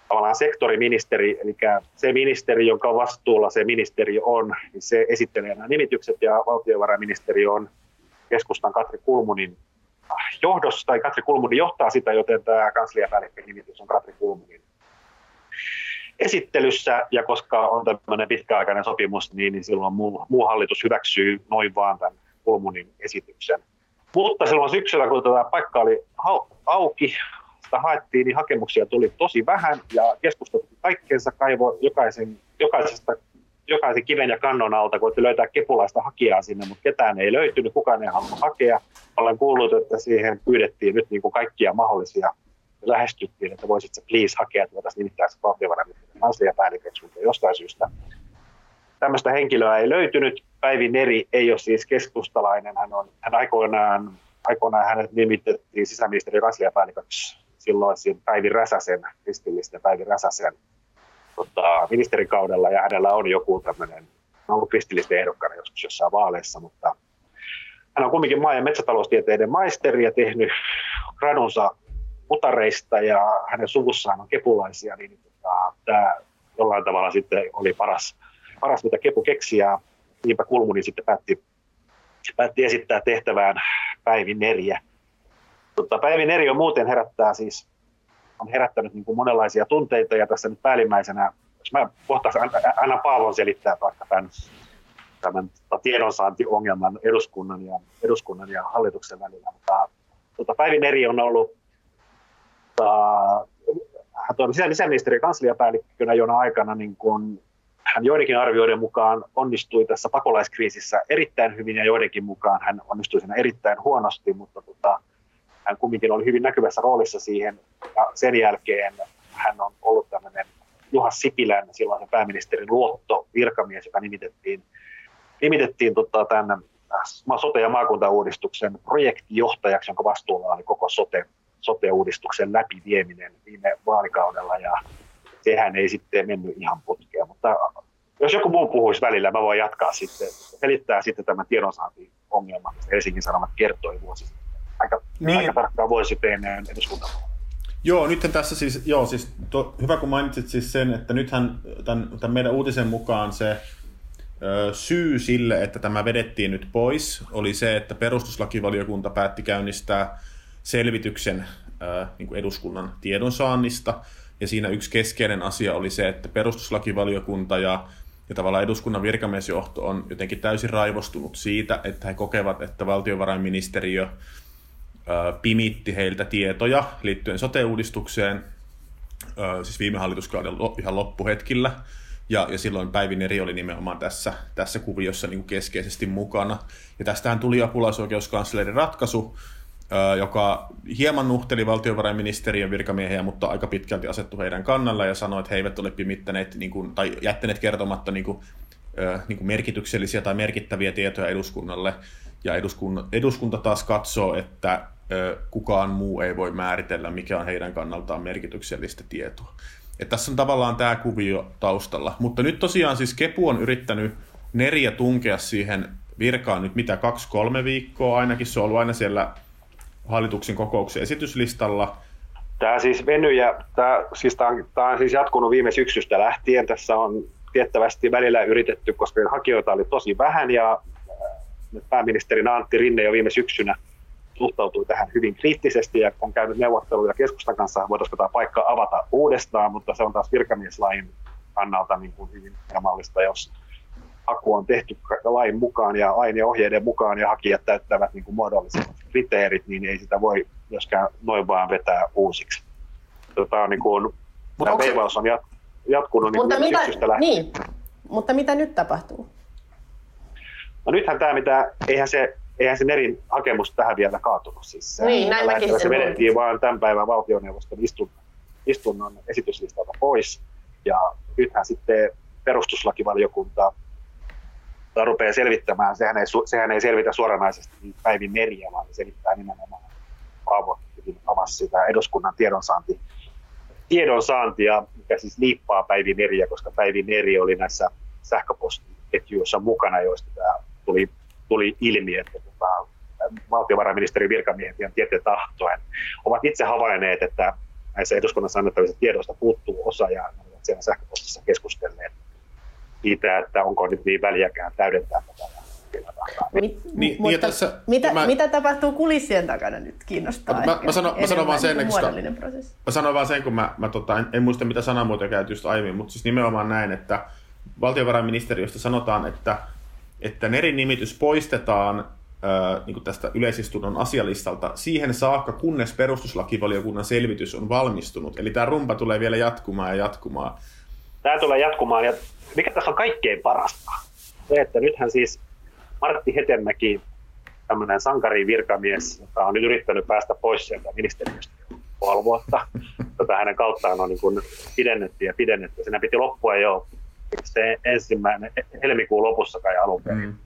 tavallaan sektoriministeri, eli se ministeri, jonka vastuulla se ministeri on, niin se esittelee nämä nimitykset ja valtiovarainministeri on keskustan Katri Kulmunin johdossa, tai Katri Kulmuni johtaa sitä, joten tämä kansliapäällikkö nimitys on Katri Kulmunin esittelyssä, ja koska on tämmöinen pitkäaikainen sopimus, niin, niin silloin muu, muu hallitus hyväksyy noin vaan tämän Kulmunin esityksen. Mutta silloin syksyllä, kun tämä paikka oli auki, sitä haettiin, niin hakemuksia tuli tosi vähän, ja keskustelut kaikkeensa kaivo jokaisen, jokaisesta jokaisen kiven ja kannon alta, koitti löytää kepulaista hakijaa sinne, mutta ketään ei löytynyt, kukaan ei halunnut hakea. Olen kuullut, että siihen pyydettiin nyt niin kuin kaikkia mahdollisia lähestyttiin, että voisit se please hakea, että voitaisiin nimittää se kansliapäälliköksi, mutta jostain syystä tämmöistä henkilöä ei löytynyt. Päivi Neri ei ole siis keskustalainen, hän on hän aikoinaan, aikoinaan hänet nimitettiin sisäministeriön kansliapäälliköksi silloin Päivi Räsäsen, kristillisten Päivi Räsäsen tota, ministerikaudella ja hänellä on joku tämmöinen, on ollut kristillisten ehdokkana joskus jossain vaaleissa, mutta hän on kumminkin maa- ja metsätaloustieteiden maisteri ja tehnyt gradunsa utareista ja hänen suvussaan on kepulaisia, niin tota, tämä jollain tavalla sitten oli paras, paras mitä kepu keksi ja niinpä Kulmuni sitten päätti, päätti esittää tehtävään Päivi Neriä. Tota, Päivi Neri on muuten herättää siis on herättänyt niin kuin monenlaisia tunteita ja tässä nyt päällimmäisenä, jos mä kohtaan aina Paavon selittää vaikka tämän, tämän tiedonsaantiongelman eduskunnan ja, eduskunnan ja hallituksen välillä, mutta tota, Päivi Neri on ollut tota, hän on sisäministeriön kansliapäällikkönä jona aikana niin kun, hän joidenkin arvioiden mukaan onnistui tässä pakolaiskriisissä erittäin hyvin ja joidenkin mukaan hän onnistui siinä erittäin huonosti, mutta tota, hän kumminkin oli hyvin näkyvässä roolissa siihen. Ja sen jälkeen hän on ollut tämmöinen Juha Sipilän, silloin pääministerin luotto virkamies, joka nimitettiin, nimitettiin tota, tänne sote- ja maakuntauudistuksen projektijohtajaksi, jonka vastuulla oli koko sote, sote-uudistuksen läpivieminen viime vaalikaudella. Ja sehän ei sitten mennyt ihan putkeen, mutta jos joku muu puhuisi välillä, mä voin jatkaa sitten, selittää sitten tämän tiedonsaanti-ongelman, Helsingin Sanomat kertoi vuosi sitten aika, niin. aika tarkkaan vuosi sitten ennen eduskuntavaaleja. Joo, nyt tässä siis, joo, siis to, hyvä kun mainitsit siis sen, että nythän tämän, tämän meidän uutisen mukaan se ö, syy sille, että tämä vedettiin nyt pois, oli se, että perustuslakivaliokunta päätti käynnistää selvityksen niin kuin eduskunnan tiedonsaannista, ja siinä yksi keskeinen asia oli se, että perustuslakivaliokunta ja, ja tavallaan eduskunnan virkamiesjohto on jotenkin täysin raivostunut siitä, että he kokevat, että valtiovarainministeriö pimitti heiltä tietoja liittyen sote-uudistukseen, siis viime hallituskauden ihan loppuhetkillä, ja, ja silloin Päivi Eri oli nimenomaan tässä, tässä kuviossa niin keskeisesti mukana. Ja tästähän tuli apulaisoikeuskanslerin ratkaisu, joka hieman nuhteli valtiovarainministeriön virkamiehiä, mutta aika pitkälti asettu heidän kannalla ja sanoi, että he eivät ole pimittäneet niin kuin, tai jättäneet kertomatta niin kuin, niin kuin merkityksellisiä tai merkittäviä tietoja eduskunnalle. Ja eduskunta, eduskunta taas katsoo, että kukaan muu ei voi määritellä, mikä on heidän kannaltaan merkityksellistä tietoa. Et tässä on tavallaan tämä kuvio taustalla. Mutta nyt tosiaan siis Kepu on yrittänyt neriä tunkea siihen virkaan nyt mitä kaksi-kolme viikkoa ainakin. Se on ollut aina siellä hallituksen kokouksen esityslistalla. Tämä siis venyy ja tämä, siis tämä, on, tämä on siis jatkunut viime syksystä lähtien. Tässä on tiettävästi välillä yritetty, koska hakijoita oli tosi vähän ja pääministeri Antti Rinne jo viime syksynä suhtautui tähän hyvin kriittisesti ja on käynyt neuvotteluja keskustan kanssa, voitaisiinko tämä paikka avata uudestaan, mutta se on taas virkamieslain kannalta niin kuin hyvin mallista, jos haku on tehty lain mukaan ja lain ja ohjeiden mukaan ja hakijat täyttävät niin kuin muodolliset kriteerit, niin ei sitä voi myöskään noin vaan vetää uusiksi. Tota, niin kuin, tämä veivaus on jat, jatkunut niin kuin mitä, lähtien. Niin, mutta mitä nyt tapahtuu? No nythän tämä, mitä, eihän se, eihän se Nerin hakemus tähän vielä kaatunut. Siis niin, näin mäkin se vedettiin vaan tämän päivän valtioneuvoston istun, istunnon esityslistalta pois. Ja nythän sitten perustuslakivaliokunta rupeaa selvittämään, sehän ei, sehän ei selvitä suoranaisesti Päivi Meriä, vaan se selittää nimenomaan Paavo avasi sitä eduskunnan tiedonsaanti, tiedonsaantia, mikä siis liippaa Päivi Meriä, koska Päivi Meri oli näissä sähköpostiketjuissa mukana, joista tämä tuli, tuli ilmi, että tota, valtiovarainministerin virkamiehet ihan tieteen tahtoen ovat itse havainneet, että näissä eduskunnassa annettavista tiedoista puuttuu osa ja ne ovat siellä sähköpostissa keskustelleet siitä, että onko nyt niin väliäkään täydentää tätä. Mit, niin, mutta niin tässä, mitä, mä, mitä tapahtuu kulissien takana nyt kiinnostaa mä, mä, sanon, mä sanon vaan sen, niin koska, prosessi. mä sanon vaan sen, kun mä, mä tota, en, en, muista mitä sanamuotoja käyty just aiemmin, mutta siis nimenomaan näin, että valtiovarainministeriöstä sanotaan, että, että Nerin nimitys poistetaan ää, niin tästä yleisistunnon asialistalta siihen saakka, kunnes perustuslakivaliokunnan selvitys on valmistunut. Eli tämä rumpa tulee vielä jatkumaan ja jatkumaan. Tämä tulee jatkumaan, ja mikä tässä on kaikkein parasta? Se, että nythän siis Martti Hetemäki, tämmöinen sankari virkamies, joka on nyt yrittänyt päästä pois sieltä ministeriöstä puoli vuotta. *laughs* Tätä hänen kauttaan on niin kuin pidennetty ja pidennetty. Siinä piti loppua jo se ensimmäinen helmikuun lopussa kai alun perin. Mm.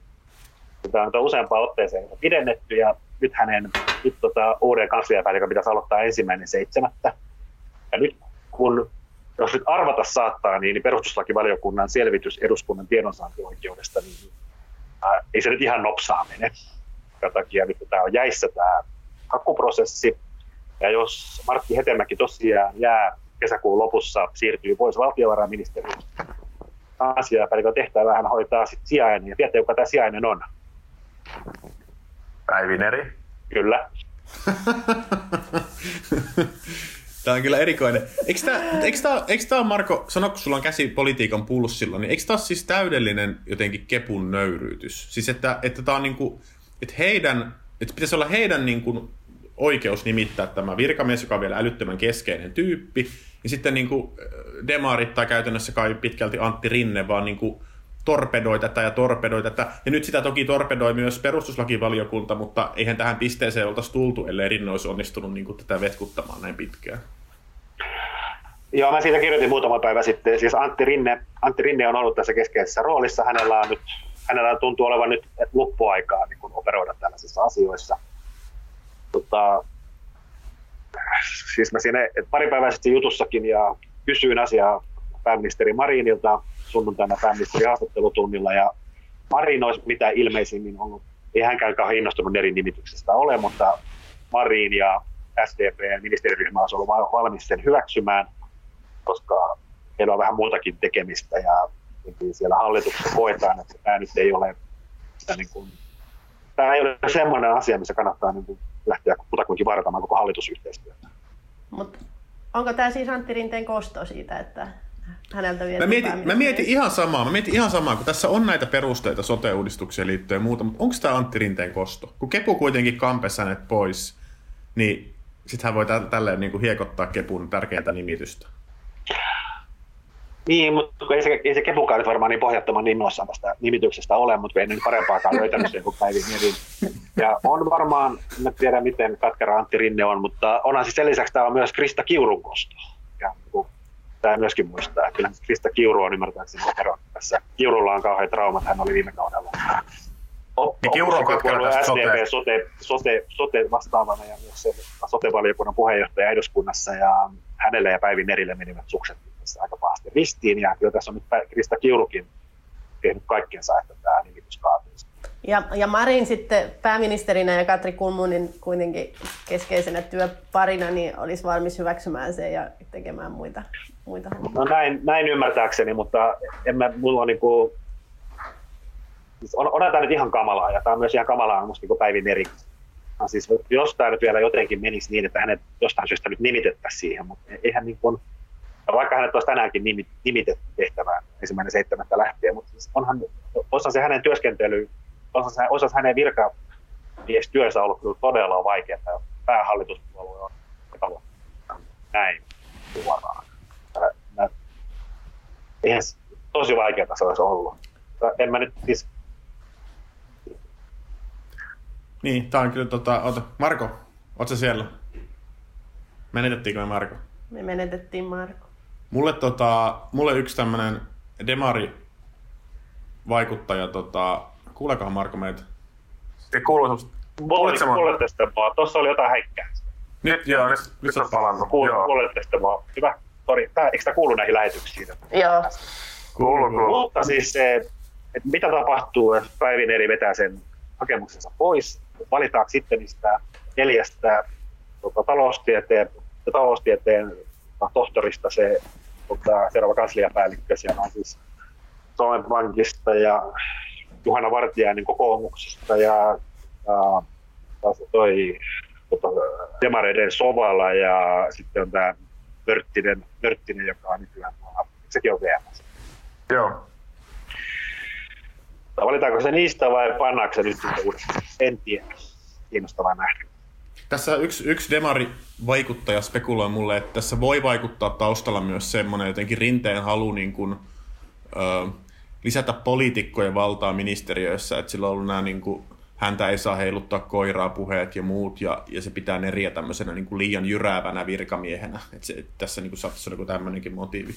Tämä on useampaan otteeseen pidennetty ja nyt hänen nyt tota, uuden kansliapäällikön pitäisi aloittaa ensimmäinen seitsemättä. Ja nyt kun jos nyt arvata saattaa, niin perustuslakivaliokunnan selvitys eduskunnan tiedonsaantioikeudesta, niin ää, ei se nyt ihan nopsaa mene. Sen takia nyt tämä on jäissä tämä hakkuprosessi. Ja jos Martti Hetemäki tosiaan jää kesäkuun lopussa, siirtyy pois valtiovarainministeriöstä, asiapäällikön tehtävähän hoitaa sitten sijainen. Ja tiedätte, kuka tämä sijainen on? Päivineri. Kyllä. *laughs* Tämä on kyllä erikoinen. Eikö tämä, eikö tämä, eikö tämä Marko, sano kun sulla on käsi politiikan pulssilla, niin eikö tämä siis täydellinen jotenkin kepun nöyryytys? Siis että, että tämä on niin kuin, että heidän, että pitäisi olla heidän niin kuin oikeus nimittää tämä virkamies, joka on vielä älyttömän keskeinen tyyppi, ja sitten niin kuin demarit tai käytännössä kai pitkälti Antti Rinne vaan niin kuin torpedoi tätä ja torpedoi tätä. Ja nyt sitä toki torpedoi myös perustuslakivaliokunta, mutta eihän tähän pisteeseen oltaisi tultu, ellei Rinne olisi onnistunut niin kuin tätä vetkuttamaan näin pitkään. Joo, mä siitä kirjoitin muutama päivä sitten. Siis Antti Rinne, Antti Rinne on ollut tässä keskeisessä roolissa. Hänellä, on nyt, hänellä tuntuu olevan nyt loppuaikaa niin operoida tällaisissa asioissa. Tota, siis mä siinä pari päivää sitten jutussakin ja kysyin asiaa pääministeri Marinilta sunnuntaina pääministeri haastattelutunnilla ja Marin olisi mitä ilmeisimmin ollut, ei hänkään kauhean innostunut eri nimityksestä ole, mutta Marin ja SDP ministeriryhmä olisi ollut valmis sen hyväksymään, koska heillä on vähän muutakin tekemistä ja siellä hallituksessa koetaan, että tämä nyt ei ole, niin kuin, tämä ei ole semmoinen asia, missä kannattaa niin kuin lähteä kutakuinkin vartamaan koko hallitusyhteistyötä. Mutta onko tämä siis Antti Rinteen kosto siitä, että häneltä mä mietin, mä mietin ihan samaa, mä mietin ihan samaa, kun tässä on näitä perusteita sote-uudistukseen liittyen ja muuta, mutta onko tämä Antti Rinteen kosto? Kun Kepu kuitenkin kampesi hänet pois, niin sitten hän voi tä- tälleen niin kuin hiekottaa Kepun tärkeintä nimitystä. Niin, mutta ei se, ei se Kepukaan nyt varmaan niin pohjattoman innoissaan tästä nimityksestä ole, mutta ei nyt parempaakaan löytänyt sen kuin Päivi Merin. Ja on varmaan, en tiedä miten katkera Antti Rinne on, mutta onhan siis sen lisäksi tämä on myös Krista Kiurun kosto. Ja, niin pitää myöskin muistaa. Kyllä Krista Kiuru on ymmärtääkseni ero tässä. Kiurulla on kauhean traumat, hän oli viime kaudella. niin Kiuru on SDP sote, sote, sote vastaavana ja myös sote-valiokunnan puheenjohtaja eduskunnassa ja hänelle ja Päivi Merille menivät sukset tässä aika pahasti ristiin ja kyllä tässä on nyt Krista Kiurukin tehnyt kaikkensa, että tämä nimitys kaatuisi. Ja, ja Marin sitten pääministerinä ja Katri Kulmunin kuitenkin keskeisenä työparina niin olisi valmis hyväksymään sen ja tekemään muita, muita No näin, näin ymmärtääkseni, mutta en mä, mulla on, niin kuin, siis on, onhan tämä nyt ihan kamalaa ja tämä on myös ihan kamalaa musta niin Päivi Meri. Siis, jos tämä nyt vielä jotenkin menisi niin, että hänet jostain syystä nyt nimitettäisiin siihen, mutta eihän niin kuin, vaikka hänet olisi tänäänkin nimitetty tehtävään ensimmäinen seitsemättä lähtien, mutta siis onhan, osa se hänen työskentely osas, osas hänen virkamiestyönsä ollut kyllä todella vaikeaa. Päähallituspuolue on näin suoraan. Eihän tosi vaikeaa se olisi ollut. En mä nyt siis... Niin, tää on kyllä tota... Ota, Marko, ootko siellä? Menetettiinkö me Marko? Me menetettiin Marko. Mulle, tota, mulle yksi tämmönen demari vaikuttaja tota, Kuulekohan Marko meitä? Se kuuluu semmoista... Kuulette sitä vaan. Tuossa oli jotain häikkää. Nyt, nyt joo, nyt, nyt on palannut. Kuulette sitä vaan. Hyvä. Sori, tää, eikö tämä kuulu näihin lähetyksiin? Joo. Kuuluu, kuuluu. Mutta siis se, että mitä tapahtuu, jos Päivin eri vetää sen hakemuksensa pois, valitaanko sitten niistä neljästä tota, taloustieteen, taloustieteen tohtorista se tota, seuraava kansliapäällikkö, siellä on siis Suomen Pankista ja Juhana Vartiainen kokoomuksesta ja, ja toi tota, Demareiden Sovala ja sitten on tämä Mörttinen, Mörttinen, joka on nykyään tuolla, sekin on VMS. Joo. Valitaanko se niistä vai pannaanko se nyt sitten uudestaan? En tiedä. Kiinnostavaa nähdä. Tässä yksi, yksi demari-vaikuttaja spekuloi mulle, että tässä voi vaikuttaa taustalla myös semmoinen jotenkin rinteen halu niin kuin, ö, lisätä poliitikkojen valtaa ministeriöissä, että sillä on ollut nämä niin kuin, häntä ei saa heiluttaa koiraa, puheet ja muut, ja, ja se pitää neriä tämmöisenä niin kuin liian jyräävänä virkamiehenä. Että se, että tässä niin saattaisi olla tämmöinenkin motiivi,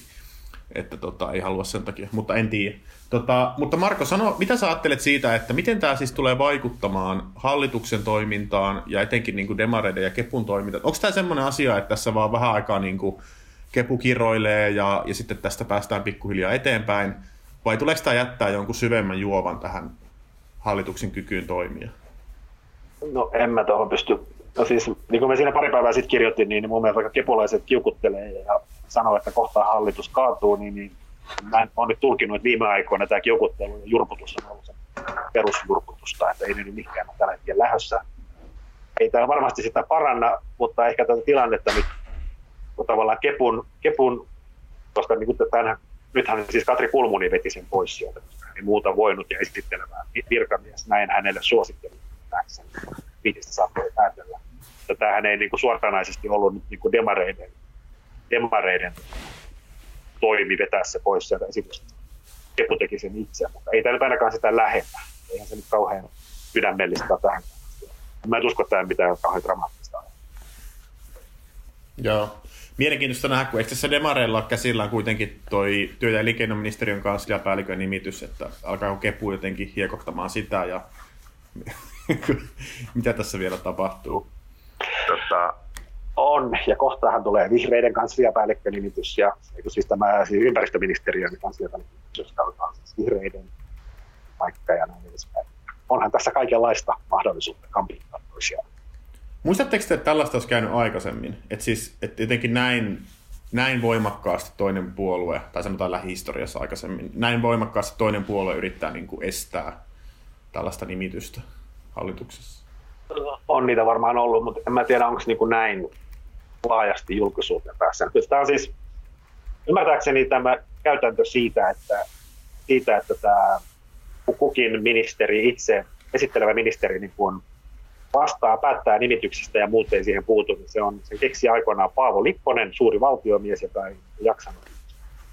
että tota, ei halua sen takia, mutta en tiedä. Tota, mutta Marko, sano, mitä sä ajattelet siitä, että miten tämä siis tulee vaikuttamaan hallituksen toimintaan ja etenkin niin kuin demareiden ja Kepun toimintaan? Onko tämä semmoinen asia, että tässä vaan vähän aikaa niin kuin Kepu kiroilee ja, ja sitten tästä päästään pikkuhiljaa eteenpäin, vai tuleeko tämä jättää jonkun syvemmän juovan tähän hallituksen kykyyn toimia? No en mä tuohon pysty. No siis, niin kuin me siinä pari päivää sitten kirjoitin, niin mun mielestä vaikka kepulaiset kiukuttelee ja sanoo, että kohta hallitus kaatuu, niin, niin mä oon nyt tulkinut, että viime aikoina tämä kiukuttelu ja jurputus on ollut se perusjurputusta, että ei nyt mihinkään ole tällä hetkellä lähdössä. Ei tämä varmasti sitä paranna, mutta ehkä tätä tilannetta nyt kun tavallaan Kepun, Kepun koska niin kuin tämän, nythän siis Katri Kulmuni veti sen pois sieltä, ei muuta voinut ja esittelemään virkamies. Näin hänelle suositteli tässä viitistä saattoi päätellä. Tämähän ei niin kuin suoranaisesti ollut nyt niin kuin demareiden, demareiden toimi vetää se pois sieltä esitystä. Kepu teki sen itse, mutta ei tämä ainakaan sitä lähellä. Eihän se nyt kauhean sydämellistä tähän. Mä en usko, että tämä mitään kauhean dramaattista Joo. Mielenkiintoista nähdä, kun eikö tässä Demareilla käsillä kuitenkin toi työ- ja elinkeinoministeriön kansliapäällikön nimitys, että alkaako Kepu jotenkin hiekottamaan sitä ja *laughs* mitä tässä vielä tapahtuu? Tota, on, ja kohtahan tulee vihreiden kansliapäällikkö-nimitys ja siis tämä siis ympäristöministeriön kansliapäällikkö, josta on siis vihreiden paikka ja näin edespäin. Onhan tässä kaikenlaista mahdollisuutta kampittaa toisiaan. Muistatteko te, että tällaista olisi käynyt aikaisemmin? Että siis, että jotenkin näin, näin voimakkaasti toinen puolue, tai sanotaan lähihistoriassa aikaisemmin, näin voimakkaasti toinen puolue yrittää niin kuin estää tällaista nimitystä hallituksessa? On niitä varmaan ollut, mutta en mä tiedä, onko niin kuin näin laajasti julkisuuteen päässä. Tämä on siis ymmärtääkseni tämä käytäntö siitä, että, siitä, että tämä kukin ministeri itse, esittelevä ministeri niin kuin vastaa, päättää nimityksistä ja muut ei siihen puutu, niin se, on, se keksi aikoinaan Paavo Lipponen, suuri valtiomies, joka ei jaksanut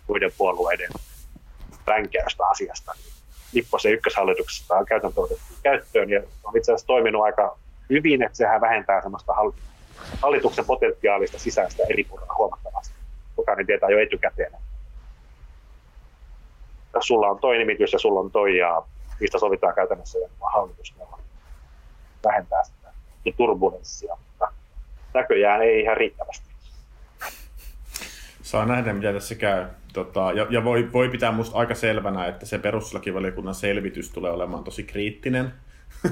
muiden puolueiden ränkäystä asiasta. Lipposen ykköshallituksesta on käytäntö otettu käyttöön ja on itse asiassa toiminut aika hyvin, että sehän vähentää sellaista hallituksen potentiaalista sisäistä eri puolella huomattavasti. Jokainen tietää jo etukäteen, sulla on toi nimitys ja sulla on toi ja mistä sovitaan käytännössä ja hallitus vähentää sitä turbulenssia, mutta näköjään ei ihan riittävästi. Saa nähdä, mitä tässä käy. Tota, ja ja voi, voi pitää minusta aika selvänä, että se perustuslakivaliokunnan selvitys tulee olemaan tosi kriittinen.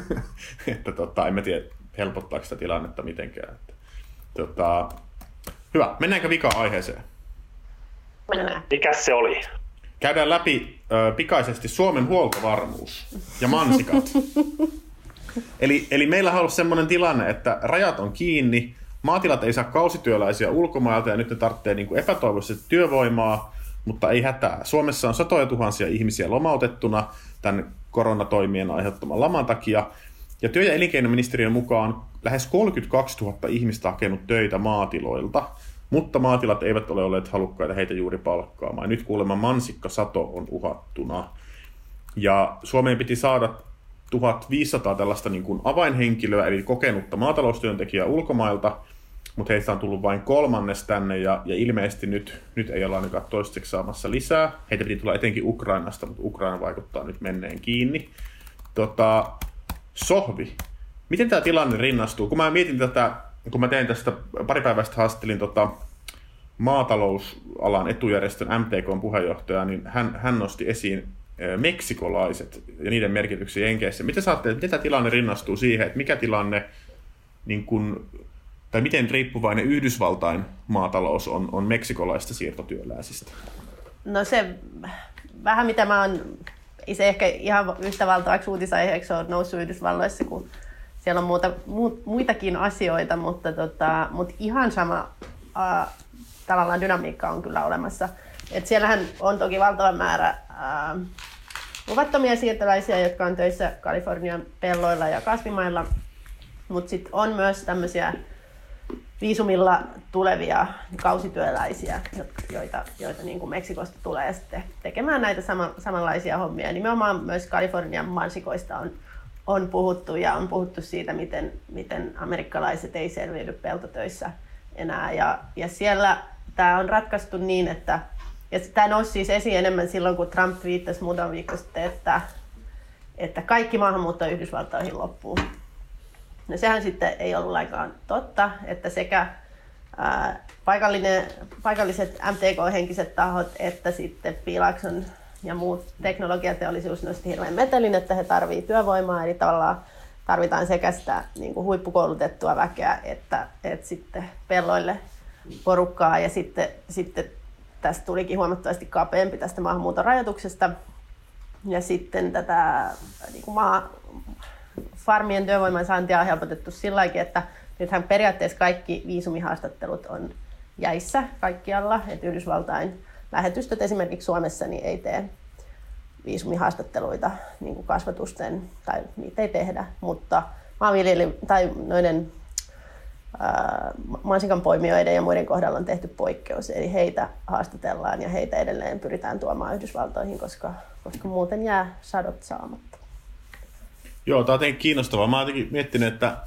*laughs* että tota, en mä tiedä, helpottaako sitä tilannetta mitenkään. Että, tota, hyvä, mennäänkö vika-aiheeseen? Mennään. Mikä se oli? Käydään läpi ö, pikaisesti Suomen huoltovarmuus ja mansikat. *laughs* eli, eli meillä on ollut sellainen tilanne, että rajat on kiinni, maatilat ei saa kausityöläisiä ulkomailta ja nyt ne tarvitsee niin epätoivoisesti työvoimaa, mutta ei hätää. Suomessa on satoja tuhansia ihmisiä lomautettuna tämän koronatoimien aiheuttaman laman takia. Ja työ- ja elinkeinoministeriön mukaan lähes 32 000 ihmistä hakenut töitä maatiloilta, mutta maatilat eivät ole olleet halukkaita heitä juuri palkkaamaan. Nyt kuulemma mansikkasato on uhattuna. Ja Suomeen piti saada 1500 tällaista niin kuin avainhenkilöä, eli kokenutta maataloustyöntekijää ulkomailta, mutta heistä on tullut vain kolmannes tänne, ja, ja ilmeisesti nyt, nyt ei olla ainakaan toistaiseksi saamassa lisää. Heitä piti tulla etenkin Ukrainasta, mutta Ukraina vaikuttaa nyt menneen kiinni. Tota, Sohvi, miten tämä tilanne rinnastuu? Kun mä mietin tätä, kun mä tein tästä pari päivästä haastelin tota, maatalousalan etujärjestön MTK puheenjohtaja, niin hän, hän nosti esiin meksikolaiset ja niiden merkityksiä Jenkeissä. Miten saatte, miten tämä tilanne rinnastuu siihen, että mikä tilanne, niin kun, tai miten riippuvainen Yhdysvaltain maatalous on, on meksikolaista siirtotyöläisistä? No se vähän mitä mä oon ei se ehkä ihan yhtä valtavaksi uutisaiheeksi ole noussut Yhdysvalloissa, kun siellä on muuta, muut, muitakin asioita, mutta, tota, mutta ihan sama äh, tavallaan dynamiikka on kyllä olemassa. Et siellähän on toki valtava määrä äh, luvattomia siirtolaisia, jotka on töissä Kalifornian pelloilla ja kasvimailla, mutta sitten on myös tämmöisiä viisumilla tulevia kausityöläisiä, joita, joita niin kuin Meksikosta tulee sitten tekemään näitä sama, samanlaisia hommia. Nimenomaan myös Kalifornian mansikoista on, on puhuttu ja on puhuttu siitä, miten, miten amerikkalaiset ei selviydy peltotöissä enää. Ja, ja siellä tämä on ratkaistu niin, että ja tämä nousi siis esiin enemmän silloin, kun Trump viittasi muutama viikko sitten, että, että kaikki maahanmuutto Yhdysvaltoihin loppuu. No sehän sitten ei ollut lainkaan totta, että sekä ää, paikallinen, paikalliset MTK-henkiset tahot että sitten Piilakson ja muut teknologiateollisuus nosti hirveän metelin, että he tarvitsevat työvoimaa, eli tavallaan tarvitaan sekä sitä niin kuin huippukoulutettua väkeä että, että sitten pelloille porukkaa ja sitten, sitten tästä tulikin huomattavasti kapeampi tästä maahanmuuton rajoituksesta. Ja sitten tätä niin kuin maa, farmien työvoiman saantia on helpotettu sillä että nythän periaatteessa kaikki viisumihaastattelut on jäissä kaikkialla. Että Yhdysvaltain lähetystöt esimerkiksi Suomessa niin ei tee viisumihaastatteluita niin kuin kasvatusten, tai niitä ei tehdä, mutta maanviljely tai noiden mansikan poimijoiden ja muiden kohdalla on tehty poikkeus, eli heitä haastatellaan ja heitä edelleen pyritään tuomaan Yhdysvaltoihin, koska, koska muuten jää sadot saamatta. Joo, tämä on jotenkin kiinnostavaa. Mä oon miettinyt, että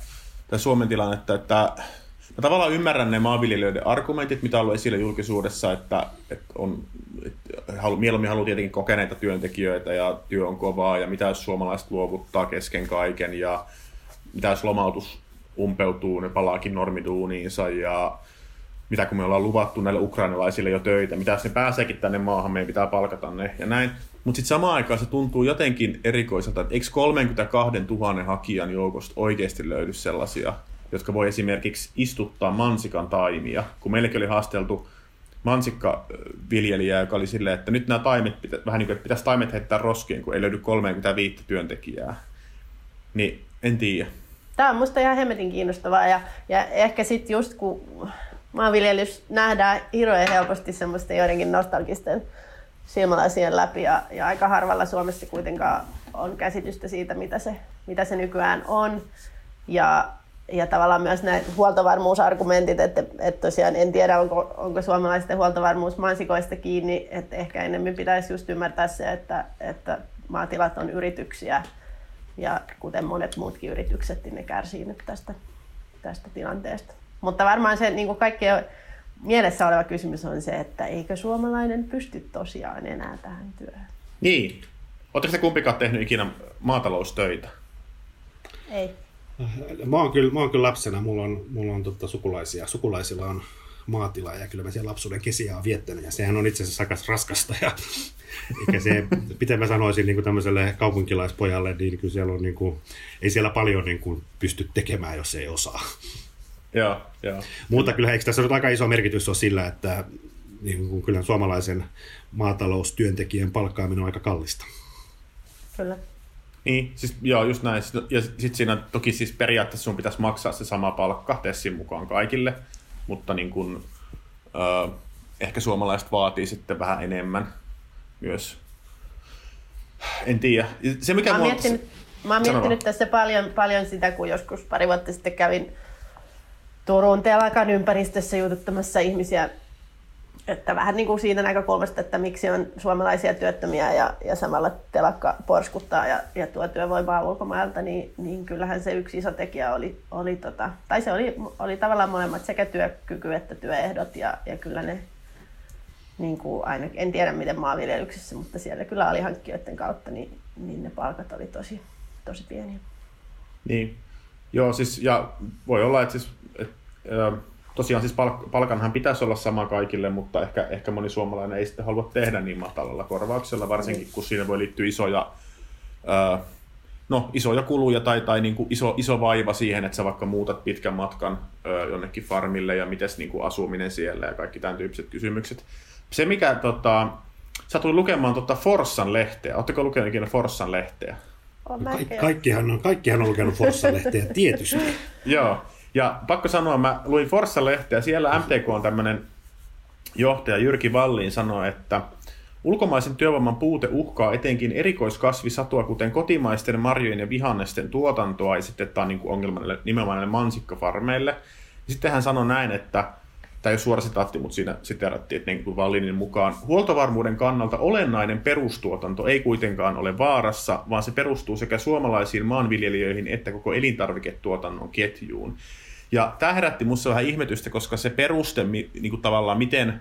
tämä Suomen tilannetta, että Mä tavallaan ymmärrän ne maanviljelijöiden argumentit, mitä on ollut esillä julkisuudessa, että, että on, että halu, mieluummin haluaa tietenkin kokeneita työntekijöitä ja työ on kovaa ja mitä jos suomalaiset luovuttaa kesken kaiken ja mitä jos lomautus umpeutuu, ne palaakin normiduuniinsa ja mitä kun me ollaan luvattu näille ukrainalaisille jo töitä, mitä jos ne pääseekin tänne maahan, meidän pitää palkata ne ja näin. Mutta sitten samaan aikaan se tuntuu jotenkin erikoiselta, että eikö 32 000 hakijan joukosta oikeasti löydy sellaisia, jotka voi esimerkiksi istuttaa mansikan taimia, kun meillekin oli haasteltu mansikkaviljelijä, joka oli silleen, että nyt nämä taimet, pitä, vähän niin kuin, että pitäisi taimet heittää roskiin, kun ei löydy 35 työntekijää. Niin en tiedä. Tämä on musta ihan hemmetin kiinnostavaa ja, ja ehkä sitten just kun maanviljelys nähdään hirveän helposti semmoista joidenkin nostalgisten silmälasien läpi ja, ja aika harvalla Suomessa kuitenkaan on käsitystä siitä, mitä se, mitä se nykyään on. Ja, ja tavallaan myös nämä huoltovarmuusargumentit, että, että tosiaan en tiedä, onko, onko suomalaisten huoltovarmuus mansikoista kiinni, että ehkä enemmän pitäisi just ymmärtää se, että, että maatilat on yrityksiä ja kuten monet muutkin yritykset, niin ne kärsii nyt tästä, tästä tilanteesta. Mutta varmaan se niin kuin kaikkien mielessä oleva kysymys on se, että eikö suomalainen pysty tosiaan enää tähän työhön? Niin. Oletteko te kumpikaan tehnyt ikinä maataloustöitä? Ei. Mä oon kyllä, mä oon kyllä lapsena, mulla on, mulla on tota, sukulaisia. Sukulaisilla on maatila ja kyllä mä siellä lapsuuden kesiä on viettänyt ja sehän on itse asiassa aika raskasta ja *laughs* eikä se, miten mä sanoisin niin kuin tämmöiselle kaupunkilaispojalle, niin kyllä siellä on niin kuin, ei siellä paljon niin kuin pysty tekemään, jos ei osaa. Joo, joo. Mutta kyllä eikö tässä on aika iso merkitys on sillä, että niin kuin kyllä suomalaisen maataloustyöntekijän palkkaaminen on aika kallista. Kyllä. Niin, siis joo, just näin. Ja sitten siinä toki siis periaatteessa sun pitäisi maksaa se sama palkka Tessin mukaan kaikille, mutta niin kun, ö, ehkä suomalaiset vaatii sitten vähän enemmän myös. En tiedä. Se, mikä mä oon miettinyt, mä oon miettinyt tässä paljon, paljon sitä, kun joskus pari vuotta sitten kävin Turun telakan ympäristössä jututtamassa ihmisiä että vähän niin kuin siitä näkökulmasta, että miksi on suomalaisia työttömiä ja, ja samalla telakka porskuttaa ja, ja tuo työvoimaa ulkomailta, niin, niin kyllähän se yksi iso tekijä oli, oli tota, tai se oli, oli tavallaan molemmat sekä työkyky että työehdot ja, ja kyllä ne niin kuin aina, en tiedä miten maanviljelyksessä, mutta siellä kyllä alihankkijoiden kautta, niin, niin ne palkat oli tosi, tosi pieniä. Niin, joo siis ja voi olla, että siis, äh, tosiaan siis palk- palkanhan pitäisi olla sama kaikille, mutta ehkä, ehkä moni suomalainen ei sitten halua tehdä niin matalalla korvauksella, varsinkin niin. kun siinä voi liittyä isoja, ää, no, isoja kuluja tai, tai niin kuin iso, iso vaiva siihen, että sä vaikka muutat pitkän matkan ää, jonnekin farmille ja miten niin kuin asuminen siellä ja kaikki tämän tyyppiset kysymykset. Se, mikä tota, satuin lukemaan tuota Forssan lehteä. Oletteko lukenut ikinä Forssan lehteä? On Ka- kaikkihan, on, kaikkihan on lukenut Forssa-lehteä, tietysti. *laughs* Joo, ja pakko sanoa, mä luin Forssa-lehteä, siellä MTK on tämmöinen johtaja Jyrki Valliin sanoi, että ulkomaisen työvoiman puute uhkaa etenkin erikoiskasvisatua, kuten kotimaisten marjojen ja vihannesten tuotantoa, ja sitten tämä on niin ongelma nimenomaan näille mansikkafarmeille. Sitten hän sanoi näin, että tämä ei ole suora sitaatti, mutta siinä siteerattiin, että niin kuin Vallinin mukaan huoltovarmuuden kannalta olennainen perustuotanto ei kuitenkaan ole vaarassa, vaan se perustuu sekä suomalaisiin maanviljelijöihin että koko elintarviketuotannon ketjuun. Ja tämä herätti minussa vähän ihmetystä, koska se peruste niin kuin tavallaan, miten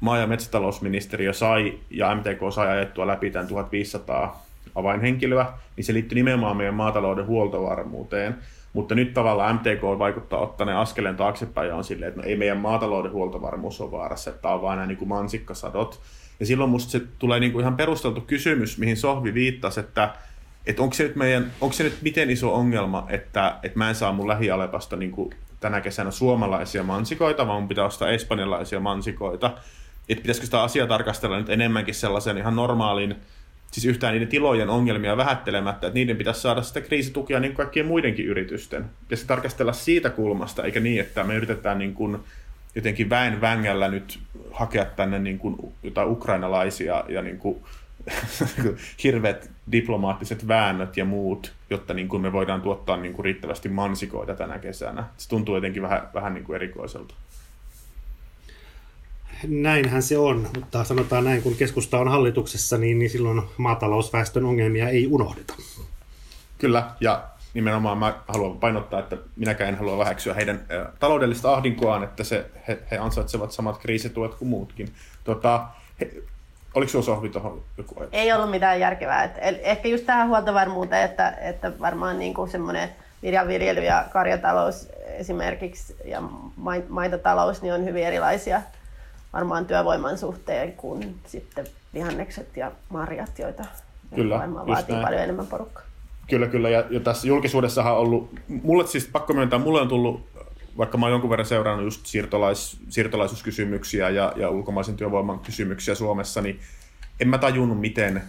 maa- ja metsätalousministeriö sai ja MTK sai ajettua läpi tämän 1500 avainhenkilöä, niin se liittyy nimenomaan meidän maatalouden huoltovarmuuteen. Mutta nyt tavallaan MTK vaikuttaa ottaneen askeleen taaksepäin ja on silleen, että no ei meidän maatalouden huoltovarmuus ole vaarassa, että tämä on vain nämä niin kuin mansikkasadot. Ja silloin musta se tulee niin kuin ihan perusteltu kysymys, mihin Sohvi viittasi, että, että onko, se nyt meidän, onko se nyt miten iso ongelma, että, että mä en saa mun lähialepasta niin tänä kesänä suomalaisia mansikoita, vaan mun pitää ostaa espanjalaisia mansikoita. Että pitäisikö sitä asiaa tarkastella nyt enemmänkin sellaisen ihan normaalin, siis yhtään niiden tilojen ongelmia vähättelemättä, että niiden pitäisi saada sitä kriisitukia niin kuin kaikkien muidenkin yritysten. Pitäisi tarkastella siitä kulmasta, eikä niin, että me yritetään niin kuin jotenkin väen vängällä nyt hakea tänne niin kuin jotain ukrainalaisia ja niin kuin *laughs* hirveät diplomaattiset väännöt ja muut, jotta niin kuin me voidaan tuottaa niin kuin riittävästi mansikoita tänä kesänä. Se tuntuu jotenkin vähän, vähän niin kuin erikoiselta. Näinhän se on, mutta sanotaan näin, kun keskusta on hallituksessa, niin, niin silloin maatalousväestön ongelmia ei unohdeta. Kyllä, ja nimenomaan mä haluan painottaa, että minäkään en halua väheksyä heidän ä, taloudellista ahdinkoaan, että se, he, he ansaitsevat samat kriisituet kuin muutkin. Tota, he, oliko sinulla sohvi tuohon joku ajatus? Ei ollut mitään järkevää. Et, ehkä just tähän huoltovarmuuteen, että, että varmaan niin kuin semmoinen viljanviljely ja karjatalous esimerkiksi ja mai- maitotalous niin on hyvin erilaisia varmaan työvoiman suhteen kuin sitten vihannekset ja marjat, joita Kyllä, varmaan vaatii näin. paljon enemmän porukkaa. Kyllä, kyllä. Ja, ja tässä julkisuudessahan on ollut, mulle siis pakko myöntää, mulle on tullut, vaikka mä oon jonkun verran seurannut just siirtolais, siirtolaisuuskysymyksiä ja, ja ulkomaisen työvoiman kysymyksiä Suomessa, niin en mä tajunnut, miten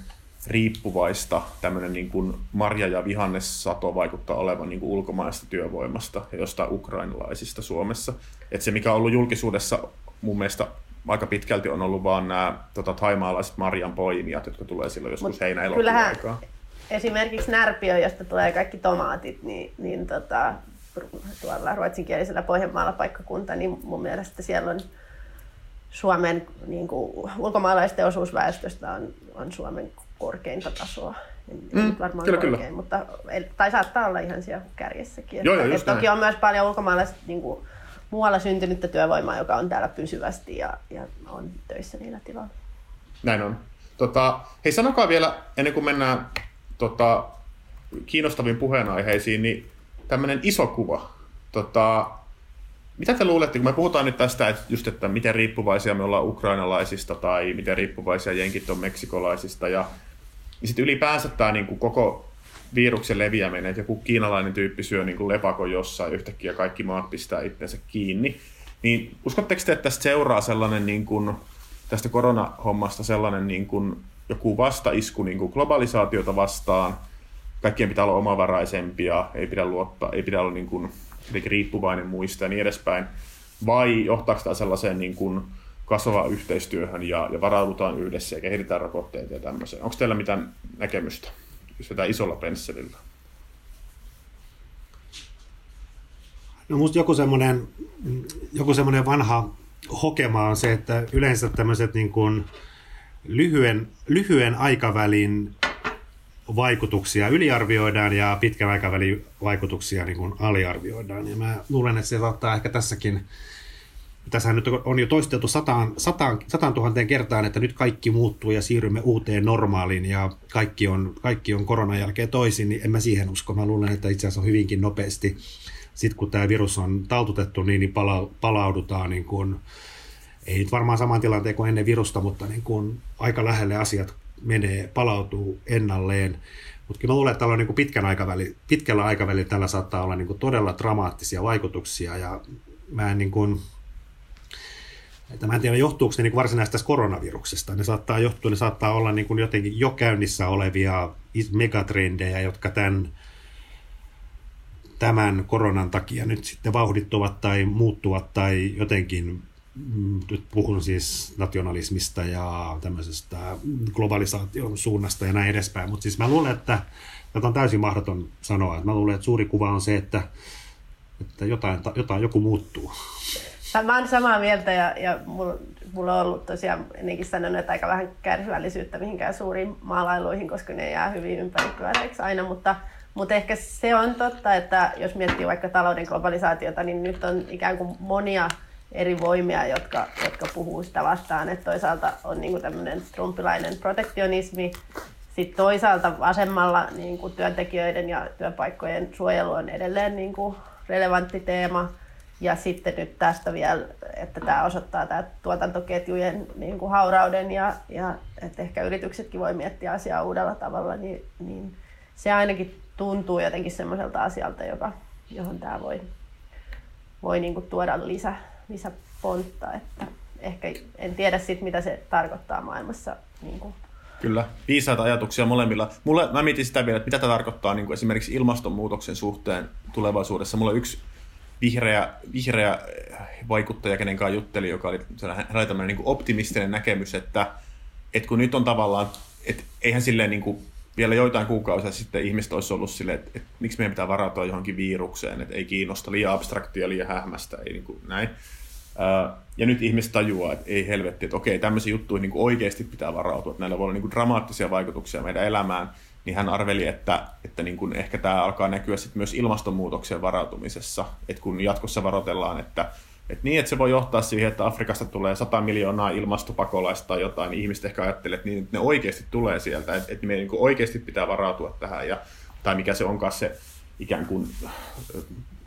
riippuvaista tämmöinen niin kuin marja- ja vihannesato vaikuttaa olevan niin kuin ulkomaista työvoimasta ja jostain ukrainalaisista Suomessa. Et se, mikä on ollut julkisuudessa mun mielestä aika pitkälti on ollut vaan nämä tota, taimaalaiset marjan poimijat, jotka tulee silloin joskus heinä kyllähän aikaa. Esimerkiksi Närpiö, josta tulee kaikki tomaatit, niin, niin tota, tuolla ruotsinkielisellä Pohjanmaalla paikkakunta, niin mun mielestä siellä on Suomen niin kuin, ulkomaalaisten osuus väestöstä on, on Suomen korkeinta tasoa. En, Mm, varmaan kyllä, korkein, kyllä. mutta, tai saattaa olla ihan siellä kärjessäkin. Joo, Että- joo, että toki on myös paljon ulkomaalaista niin kuin, muualla syntynyttä työvoimaa, joka on täällä pysyvästi ja, ja on töissä niillä tiloilla. Näin on. Tota, hei, sanokaa vielä, ennen kuin mennään tota, kiinnostaviin puheenaiheisiin, niin tämmöinen iso kuva. Tota, mitä te luulette, kun me puhutaan nyt tästä, että just, että miten riippuvaisia me ollaan ukrainalaisista tai miten riippuvaisia jenkit on meksikolaisista ja, ja sitten ylipäänsä tämä niin kuin koko viruksen leviäminen, että joku kiinalainen tyyppi syö niin kuin lepakon jossain yhtäkkiä kaikki maat pistää itsensä kiinni, niin uskotteko te, että tästä seuraa sellainen niin kuin, tästä koronahommasta sellainen niin kuin joku vastaisku niin kuin globalisaatiota vastaan, kaikkien pitää olla omavaraisempia, ei pidä luottaa, ei pidä olla niin kuin riippuvainen muista ja niin edespäin, vai johtaako tämä sellaiseen niin kuin kasvavaan yhteistyöhön ja, ja varaudutaan yhdessä ja kehitetään rokotteita ja tämmöiseen. Onko teillä mitään näkemystä, jos vetää isolla pensselillä? No musta joku semmoinen, joku semmoinen vanha hokema on se, että yleensä tämmöiset niin kuin lyhyen, lyhyen aikavälin vaikutuksia yliarvioidaan ja pitkän aikavälin vaikutuksia niin kuin aliarvioidaan. Ja mä luulen, että se saattaa ehkä tässäkin, tässähän nyt on jo toisteltu sataan, sataan, sataan tuhanteen kertaan, että nyt kaikki muuttuu ja siirrymme uuteen normaaliin ja kaikki on, kaikki on koronan jälkeen toisin, niin en mä siihen usko. Mä luulen, että itse asiassa on hyvinkin nopeasti, sitten kun tämä virus on taltutettu, niin, niin pala, palaudutaan niin kuin, ei nyt varmaan saman tilanteen kuin ennen virusta, mutta niin kuin aika lähelle asiat menee, palautuu ennalleen. Mutta kyllä mä luulen, että tällä on niin pitkän aikaväli, pitkällä aikavälillä tällä saattaa olla niin todella dramaattisia vaikutuksia ja mä en niin kuin, että mä en tiedä johtuuko ne niin varsinaisesti tästä koronaviruksesta. Ne saattaa johtua, ne saattaa olla niin jotenkin jo käynnissä olevia megatrendejä, jotka tämän, tämän koronan takia nyt sitten vauhdittuvat tai muuttuvat tai jotenkin nyt puhun siis nationalismista ja tämmöisestä globalisaation suunnasta ja näin edespäin, mutta siis mä luulen, että tätä on täysin mahdoton sanoa. Mä luulen, että suuri kuva on se, että, että jotain, jotain, joku muuttuu. Mä oon samaa mieltä ja, ja mulla, mulla on ollut tosiaan ennenkin sanonut, että aika vähän kärsivällisyyttä mihinkään suuriin maalailuihin, koska ne jää hyvin ympäripyöreiksi aina, mutta, mutta ehkä se on totta, että jos miettii vaikka talouden globalisaatiota, niin nyt on ikään kuin monia eri voimia, jotka, jotka puhuu sitä vastaan. Että toisaalta on niin tämmöinen trumpilainen protektionismi, sitten toisaalta vasemmalla niin kuin työntekijöiden ja työpaikkojen suojelu on edelleen niin kuin relevantti teema. Ja sitten nyt tästä vielä, että tämä osoittaa tämä tuotantoketjujen niin kuin haurauden ja, ja että ehkä yrityksetkin voi miettiä asiaa uudella tavalla, niin, niin se ainakin tuntuu jotenkin semmoiselta asialta, joka, johon tämä voi, voi niin kuin tuoda lisä, lisäpontta. Että ehkä en tiedä sit, mitä se tarkoittaa maailmassa niin kuin Kyllä, viisaita ajatuksia molemmilla. Mulle, mä mietin sitä vielä, että mitä tämä tarkoittaa niin kuin esimerkiksi ilmastonmuutoksen suhteen tulevaisuudessa. Mulla yksi vihreä, vihreä vaikuttaja, kenen kanssa juttelin, joka oli tämmöinen niin optimistinen näkemys, että, että kun nyt on tavallaan, että eihän silleen niin kuin vielä joitain kuukausia sitten ihmiset olisi ollut silleen, että, että miksi meidän pitää varautua johonkin virukseen, että ei kiinnosta liian abstraktia, liian hähmästä, ei niin kuin näin. Ja nyt ihmiset tajuaa, että ei helvetti, että okei, tämmöisiä juttuja niin oikeasti pitää varautua, että näillä voi olla niin kuin dramaattisia vaikutuksia meidän elämään, niin hän arveli, että, että niin kuin ehkä tämä alkaa näkyä sitten myös ilmastonmuutokseen varautumisessa, että kun jatkossa varoitellaan, että, että niin, että se voi johtaa siihen, että Afrikasta tulee 100 miljoonaa ilmastopakolaista tai jotain, niin ihmiset ehkä ajattelee, että, niin, että ne oikeasti tulee sieltä, että, että me niin oikeasti pitää varautua tähän, ja, tai mikä se onkaan se ikään kuin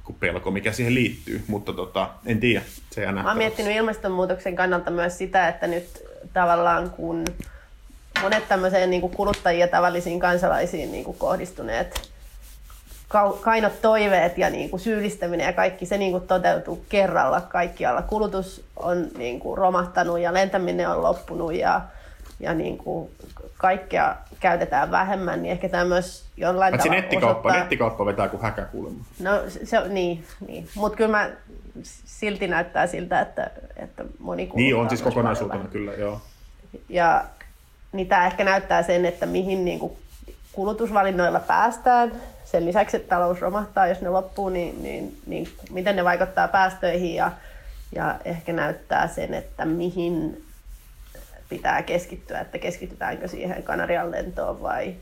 kuin pelko, mikä siihen liittyy, mutta tota, en tiedä, se jää Mä oon miettinyt ilmastonmuutoksen kannalta myös sitä, että nyt tavallaan kun monet tämmöiseen niin kuin kuluttajia tavallisiin kansalaisiin niin kuin kohdistuneet kainot toiveet ja niin kuin syyllistäminen ja kaikki se niin kuin toteutuu kerralla kaikkialla. Kulutus on niin kuin romahtanut ja lentäminen on loppunut ja, ja niin kuin kaikkea käytetään vähemmän, niin ehkä tämä myös jollain Paitsi tavalla nettikauppa, osoittaa... nettikauppa vetää kuin häkä kuulemma. No se on, niin, niin. mutta kyllä mä silti näyttää siltä, että, että moni Niin on siis kokonaisuutena kyllä, joo. Ja niin tämä ehkä näyttää sen, että mihin niin kuin kulutusvalinnoilla päästään. Sen lisäksi, että talous romahtaa, jos ne loppuu, niin, niin, niin miten ne vaikuttaa päästöihin ja, ja ehkä näyttää sen, että mihin pitää keskittyä, että keskitytäänkö siihen Kanarian lentoon vai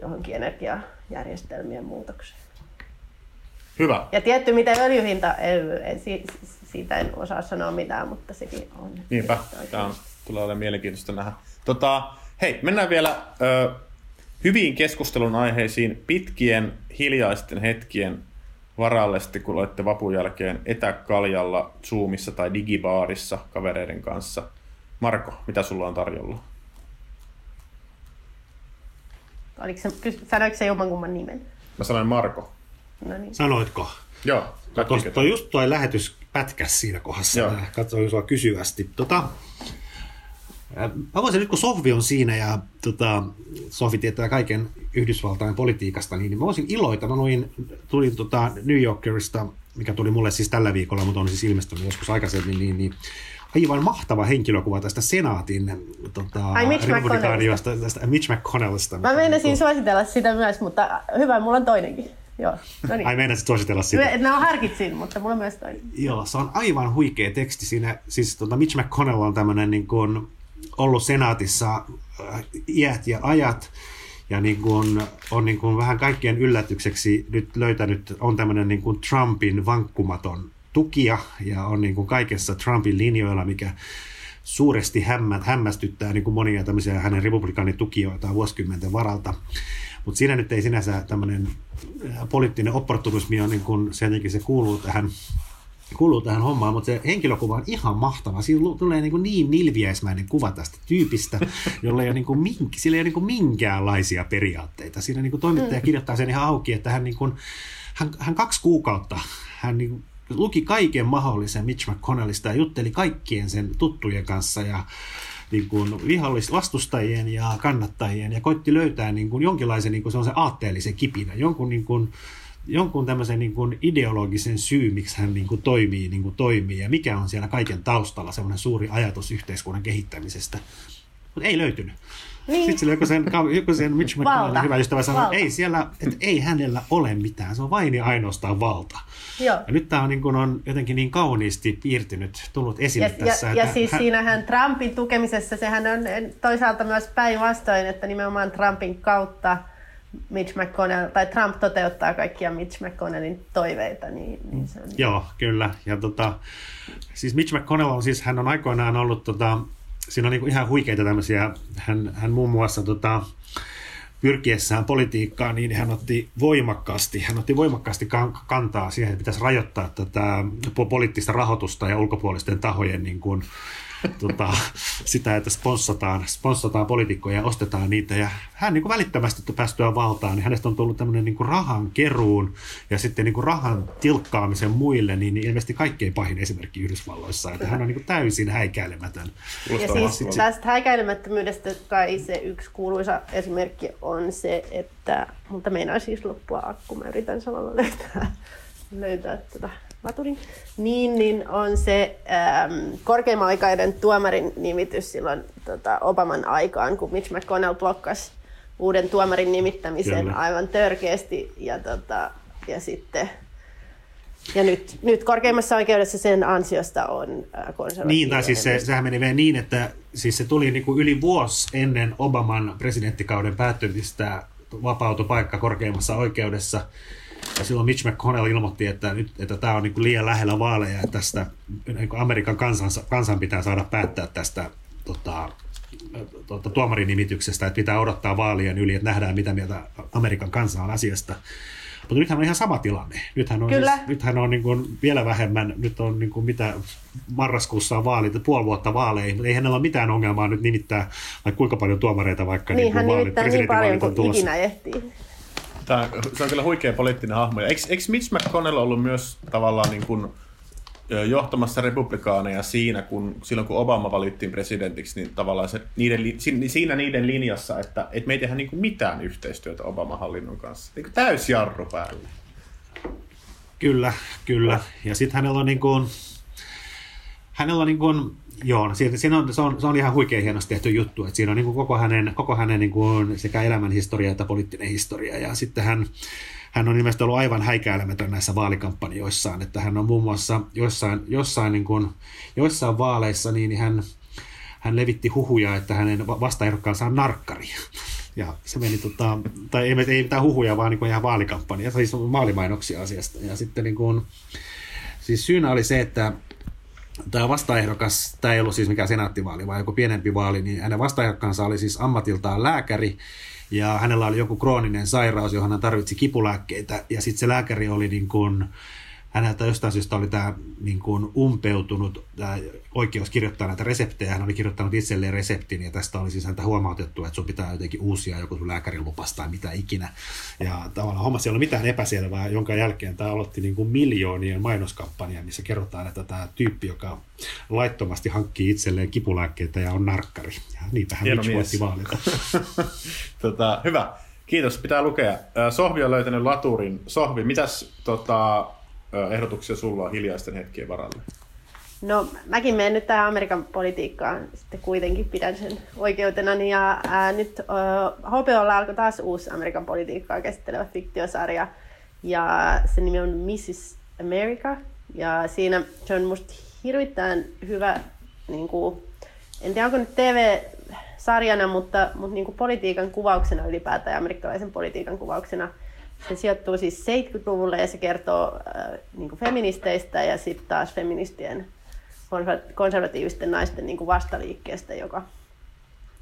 johonkin energiajärjestelmien muutokseen. Hyvä. Ja tietty, miten öljyhinta ei, siitä en osaa sanoa mitään, mutta sekin on. Niinpä, tämä on, tulee olemaan mielenkiintoista nähdä. Tota, hei, mennään vielä ö, hyviin keskustelun aiheisiin pitkien hiljaisten hetkien varalle, sitten kun olette vapun jälkeen etäkaljalla, Zoomissa tai digibaarissa kavereiden kanssa – Marko, mitä sulla on tarjolla? Oliko se, sanoiko se jommankumman nimen? Mä sanoin Marko. No niin. Sanoitko? Joo. Tuosta toi just toi lähetys pätkäs siinä kohdassa. Joo. katsoin sua kysyvästi. Tota, mä voisin nyt, kun Sohvi on siinä ja tota, Sohvi tietää kaiken Yhdysvaltain politiikasta, niin mä voisin iloita. Mä luin, tulin tota New Yorkerista, mikä tuli mulle siis tällä viikolla, mutta on siis ilmestynyt joskus aikaisemmin, niin, niin aivan mahtava henkilökuva tästä senaatin tota, Ai Mitch republikaaniosta, tästä Mitch McConnellista. Mä meinasin suositella sitä myös, mutta hyvä, mulla on toinenkin. Joo, no niin. Ai meinasit suositella sitä? No harkitsin, mutta mulla on myös toinen. Joo, se on aivan huikea teksti siinä. Siis tota Mitch McConnell on tämmöinen niin kuin, ollut senaatissa äh, iät ja ajat ja niin kuin, on niin kuin vähän kaikkien yllätykseksi nyt löytänyt, on tämmöinen niin kuin Trumpin vankkumaton tukia ja on niin kuin kaikessa Trumpin linjoilla, mikä suuresti hämmä, hämmästyttää niin kuin monia tämmöisiä hänen republikaanitukijoita vuosikymmenten varalta. Mutta siinä nyt ei sinänsä tämmöinen äh, poliittinen opportunismi on niin kuin, se se kuuluu tähän kuuluu tähän hommaan, mutta se henkilökuva on ihan mahtava. Siinä tulee niin, kuin niin nilviäismäinen kuva tästä tyypistä, *laughs* jolla ei ole, niin kuin mink, sillä ei ole niin kuin minkäänlaisia periaatteita. Siinä niin kuin toimittaja mm. kirjoittaa sen ihan auki, että hän, niin kuin, hän, hän kaksi kuukautta hän niin luki kaiken mahdollisen Mitch McConnellista ja jutteli kaikkien sen tuttujen kanssa ja niin kuin vihollis, vastustajien ja kannattajien ja koitti löytää niin kuin jonkinlaisen niin kuin aatteellisen kipinä, jonkun, niin kuin, jonkun tämmöisen niin kuin ideologisen syy, miksi hän niin kuin toimii niin kuin toimii ja mikä on siellä kaiken taustalla semmoinen suuri ajatus yhteiskunnan kehittämisestä. Mutta ei löytynyt. Niin. Sitten sillä joku sen, joku sen Mitch McConnellin hyvä ystävä sanoi, että ei, siellä, että ei hänellä ole mitään, se on vain ja ainoastaan valta. Joo. Ja nyt tämä on, niin kuin on jotenkin niin kauniisti piirtynyt, tullut esille ja, tässä. Ja, ja siis hän... siinähän Trumpin tukemisessa, sehän on toisaalta myös päinvastoin, että nimenomaan Trumpin kautta Mitch McConnell, tai Trump toteuttaa kaikkia Mitch McConnellin toiveita. Niin, niin se on Joo, kyllä. Ja tota, siis Mitch McConnell on siis, hän on aikoinaan ollut tota, siinä on niin ihan huikeita tämmöisiä, hän, hän muun muassa tota, pyrkiessään politiikkaan, niin hän otti voimakkaasti, hän otti voimakkaasti kantaa siihen, että pitäisi rajoittaa tätä poliittista rahoitusta ja ulkopuolisten tahojen niin kuin, tota, sitä, että sponssataan, sponssataan poliitikkoja ja ostetaan niitä. Ja hän niin kuin välittömästi päästyä valtaan, niin hänestä on tullut tämmöinen niin kuin rahan keruun ja sitten niin kuin rahan tilkkaamisen muille, niin, niin ilmeisesti kaikkein pahin esimerkki Yhdysvalloissa. Että hän on niin kuin täysin häikäilemätön. Ja siis tästä häikäilemättömyydestä kai se yksi kuuluisa esimerkki on se, että, mutta meinaa siis loppua akku, mä yritän samalla löytää, löytää tätä laturin, niin, niin on se ähm, korkeimman aikainen tuomarin nimitys silloin tota, Obaman aikaan, kun Mitch McConnell blokkasi uuden tuomarin nimittämisen Kyllä. aivan törkeästi. Ja, tota, ja sitten ja nyt, nyt korkeimmassa oikeudessa sen ansiosta on konservatiivinen. Niin, tai siis se, sehän meni vielä niin, että siis se tuli niin kuin yli vuosi ennen Obaman presidenttikauden päättymistä vapautupaikka korkeimmassa oikeudessa. Ja silloin Mitch McConnell ilmoitti, että, nyt, että tämä on niin kuin liian lähellä vaaleja, että tästä niin kuin Amerikan kansan, kansan pitää saada päättää tästä tota, tota, tuomarinimityksestä, että pitää odottaa vaalien yli, että nähdään mitä mieltä Amerikan kansa on asiasta. Mutta nythän on ihan sama tilanne. Nythän on, Kyllä. Siis, nythän on niin kuin vielä vähemmän, nyt on niin kuin mitä marraskuussa on vaalit, puoli vuotta vaaleihin, mutta ei hänellä ole mitään ongelmaa nyt nimittää vaikka kuinka paljon tuomareita vaikka niin, niin hän vaalit, niin paljon kuin ikinä ehtii. Tämä, se on kyllä huikea poliittinen hahmo. Eikö, eikö Mitch McConnell ollut myös tavallaan niin kuin johtamassa republikaaneja siinä, kun, silloin kun Obama valittiin presidentiksi, niin tavallaan se, niiden, siinä niiden linjassa, että, että me ei tehdä niin kuin mitään yhteistyötä Obama-hallinnon kanssa. Niin täys jarru päälle. Kyllä, kyllä. Ja sitten hänellä on niin kuin, hänellä on niin kuin, Joo, no siinä, siinä on, se, on, se on ihan huikein hienosti tehty juttu, että siinä on niin kuin koko hänen, koko hänen niin kuin sekä elämän historia että poliittinen historia, ja sitten hän, hän on ilmeisesti ollut aivan häikäilemätön näissä vaalikampanjoissaan, että hän on muun muassa jossain, jossain, niin kuin, joissain vaaleissa, niin hän, hän levitti huhuja, että hänen vastaehdokkaansa on narkkari. Ja se meni, tota, tai ei, ei mitään huhuja, vaan niin kuin ihan vaalikampanja, siis vaalimainoksia asiasta. Ja sitten niin kuin, siis syynä oli se, että tämä vastaehdokas, tämä ei ollut siis mikään senaattivaali, vaan joku pienempi vaali, niin hänen vastaehdokkaansa oli siis ammatiltaan lääkäri, ja hänellä oli joku krooninen sairaus, johon hän tarvitsi kipulääkkeitä, ja sitten se lääkäri oli niin kuin, häneltä jostain syystä oli tämä niin kuin umpeutunut tämä oikeus kirjoittaa näitä reseptejä. Hän oli kirjoittanut itselleen reseptin ja tästä oli siis häntä huomautettu, että sun pitää jotenkin uusia joku sun lääkärin lupas tai mitä ikinä. Ja tavallaan hommassa ei ole mitään epäselvää, jonka jälkeen tämä aloitti niin kuin miljoonien mainoskampanjan, missä kerrotaan, että tämä tyyppi, joka laittomasti hankkii itselleen kipulääkkeitä ja on narkkari. Ja niitähän Hieno Mitch voitti vaalita. *laughs* tota, hyvä. Kiitos, pitää lukea. Sohvi on löytänyt laturin. Sohvi, mitäs tota, ehdotuksia sulla on hiljaisten hetkien varalle? No mäkin menen nyt tähän Amerikan politiikkaan, sitten kuitenkin pidän sen oikeutena. Ja ää, nyt äh, HBOlla alkoi taas uusi Amerikan politiikkaa käsittelevä fiktiosarja. Ja se nimi on Mrs. America. Ja siinä se on musta hirvittävän hyvä, niin kuin, en tiedä onko nyt TV-sarjana, mutta, mutta niin kuin politiikan kuvauksena ylipäätään, amerikkalaisen politiikan kuvauksena – se sijoittuu siis 70-luvulle ja se kertoo äh, niin feministeistä ja sitten taas feministien konservatiivisten naisten niin vastaliikkeestä, joka,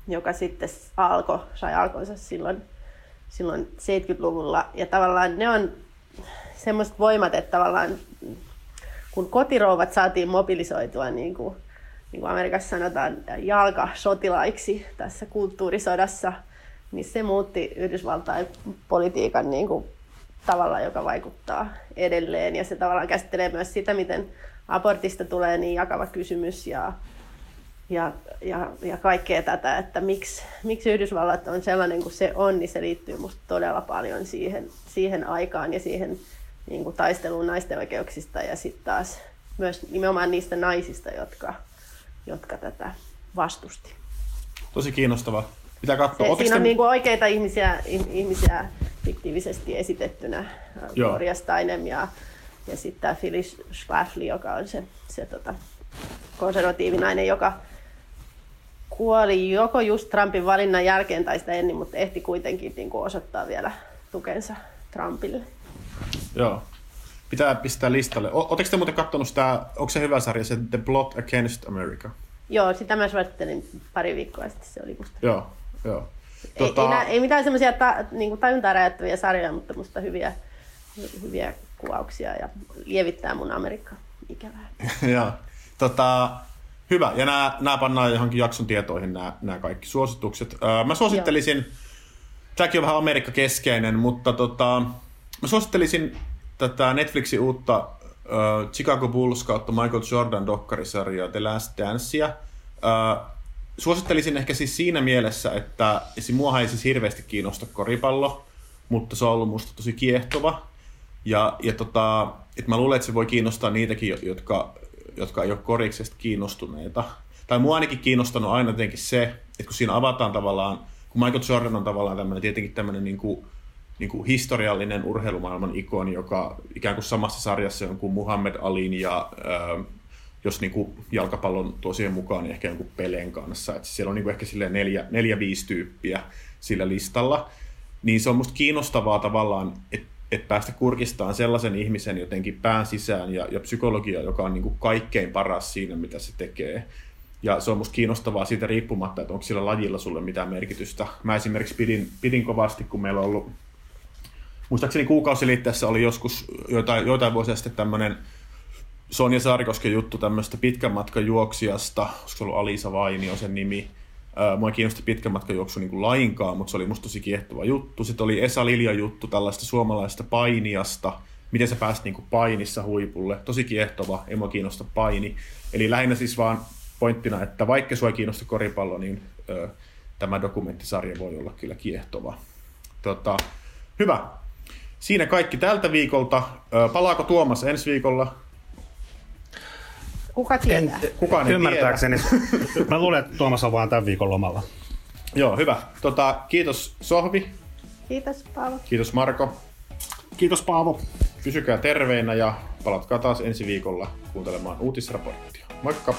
joka sitten alkoi, sai alkonsa silloin, silloin 70-luvulla. Ja tavallaan ne on semmoiset voimat, että tavallaan kun kotirouvat saatiin mobilisoitua, niin kuin, niin kuin Amerikassa sanotaan, jalkasotilaiksi tässä kulttuurisodassa – niin se muutti Yhdysvaltain politiikan niin kuin tavalla, joka vaikuttaa edelleen. Ja se tavallaan käsittelee myös sitä, miten abortista tulee niin jakava kysymys ja, ja, ja, ja kaikkea tätä, että miksi, miksi Yhdysvallat on sellainen kuin se on, niin se liittyy musta todella paljon siihen, siihen aikaan ja siihen niin kuin taisteluun naisten oikeuksista ja sitten taas myös nimenomaan niistä naisista, jotka, jotka tätä vastusti. Tosi kiinnostava. Pitää katsoa. Se, siinä on te... niin kuin oikeita ihmisiä, ihmisiä fiktiivisesti esitettynä. Gloria Steinem ja, ja sitten tämä Phyllis Schlafly, joka on se, se tota, konservatiivinainen, joka kuoli joko just Trumpin valinnan jälkeen tai sitä ennen, mutta ehti kuitenkin niin kuin osoittaa vielä tukensa Trumpille. Joo. Pitää pistää listalle. Oletteko te muuten katsonut sitä, onko se hyvä sarja, se The Plot Against America? Joo, sitä mä suosittelin pari viikkoa sitten, se oli musta. Joo, joo. Tota... Ei, ei, ei mitään semmoisia ta, niin tajuntaa räjäyttäviä sarjoja, mutta musta hyviä, hyviä kuvauksia ja lievittää mun Amerikka ikävää. *laughs* Joo. Tota, hyvä. Ja nämä, nämä pannaan johonkin jakson tietoihin, nämä, nämä kaikki suositukset. Öö, mä suosittelisin, Joo. tämäkin on vähän Amerikka-keskeinen, mutta tota, mä suosittelisin tätä Netflixin uutta uh, Chicago Bulls kautta Michael Jordan dokkarisarjaa The Last Dancea. Suosittelisin ehkä siis siinä mielessä, että mua ei siis hirveästi kiinnosta koripallo, mutta se on ollut musta tosi kiehtova. Ja, ja tota, et mä luulen, että se voi kiinnostaa niitäkin, jotka, jotka ei ole koriksesta kiinnostuneita. Tai mua ainakin kiinnostanut aina jotenkin se, että kun siinä avataan tavallaan, kun Michael Jordan on tavallaan tämmöinen, tietenkin tämmöinen niin kuin, niin kuin historiallinen urheilumaailman ikoni, joka ikään kuin samassa sarjassa on kuin Muhammad Alin ja äh, jos niin kuin jalkapallon tuo mukaan, niin ehkä jonkun Peleen kanssa. Että siellä on niin kuin ehkä neljä, neljä, viisi tyyppiä sillä listalla. Niin se on musta kiinnostavaa tavallaan, että et päästä kurkistaan sellaisen ihmisen jotenkin pään sisään ja, ja psykologia, joka on niin kuin kaikkein paras siinä, mitä se tekee. Ja se on musta kiinnostavaa siitä riippumatta, että onko sillä lajilla sulle mitään merkitystä. Mä esimerkiksi pidin, pidin kovasti, kun meillä on ollut, muistaakseni kuukausiliitteessä oli joskus joitain, joitain vuosia sitten tämmöinen Sonja Saarikosken juttu tämmöistä pitkän matkan juoksijasta, olisiko se ollut Alisa Vaini on sen nimi. Mua ei kiinnosti pitkän matkan juoksu niin lainkaan, mutta se oli musta tosi kiehtova juttu. Sitten oli Esa Lilja juttu tällaista suomalaista painiasta, miten se pääsi niin painissa huipulle. Tosi kiehtova, ei mua kiinnosta paini. Eli lähinnä siis vaan pointtina, että vaikka sua ei kiinnosta koripallo, niin ö, tämä dokumenttisarja voi olla kyllä kiehtova. Tota, hyvä. Siinä kaikki tältä viikolta. Palaako Tuomas ensi viikolla? Kuka tietää? En, Kukaan ei Ymmärtääkseni. *laughs* Mä luulen, että Tuomas on vaan tämän viikon lomalla. Joo, hyvä. Tota, kiitos Sohvi. Kiitos Paavo. Kiitos Marko. Kiitos Paavo. Pysykää terveinä ja palatkaa taas ensi viikolla kuuntelemaan uutisraporttia. Moikka!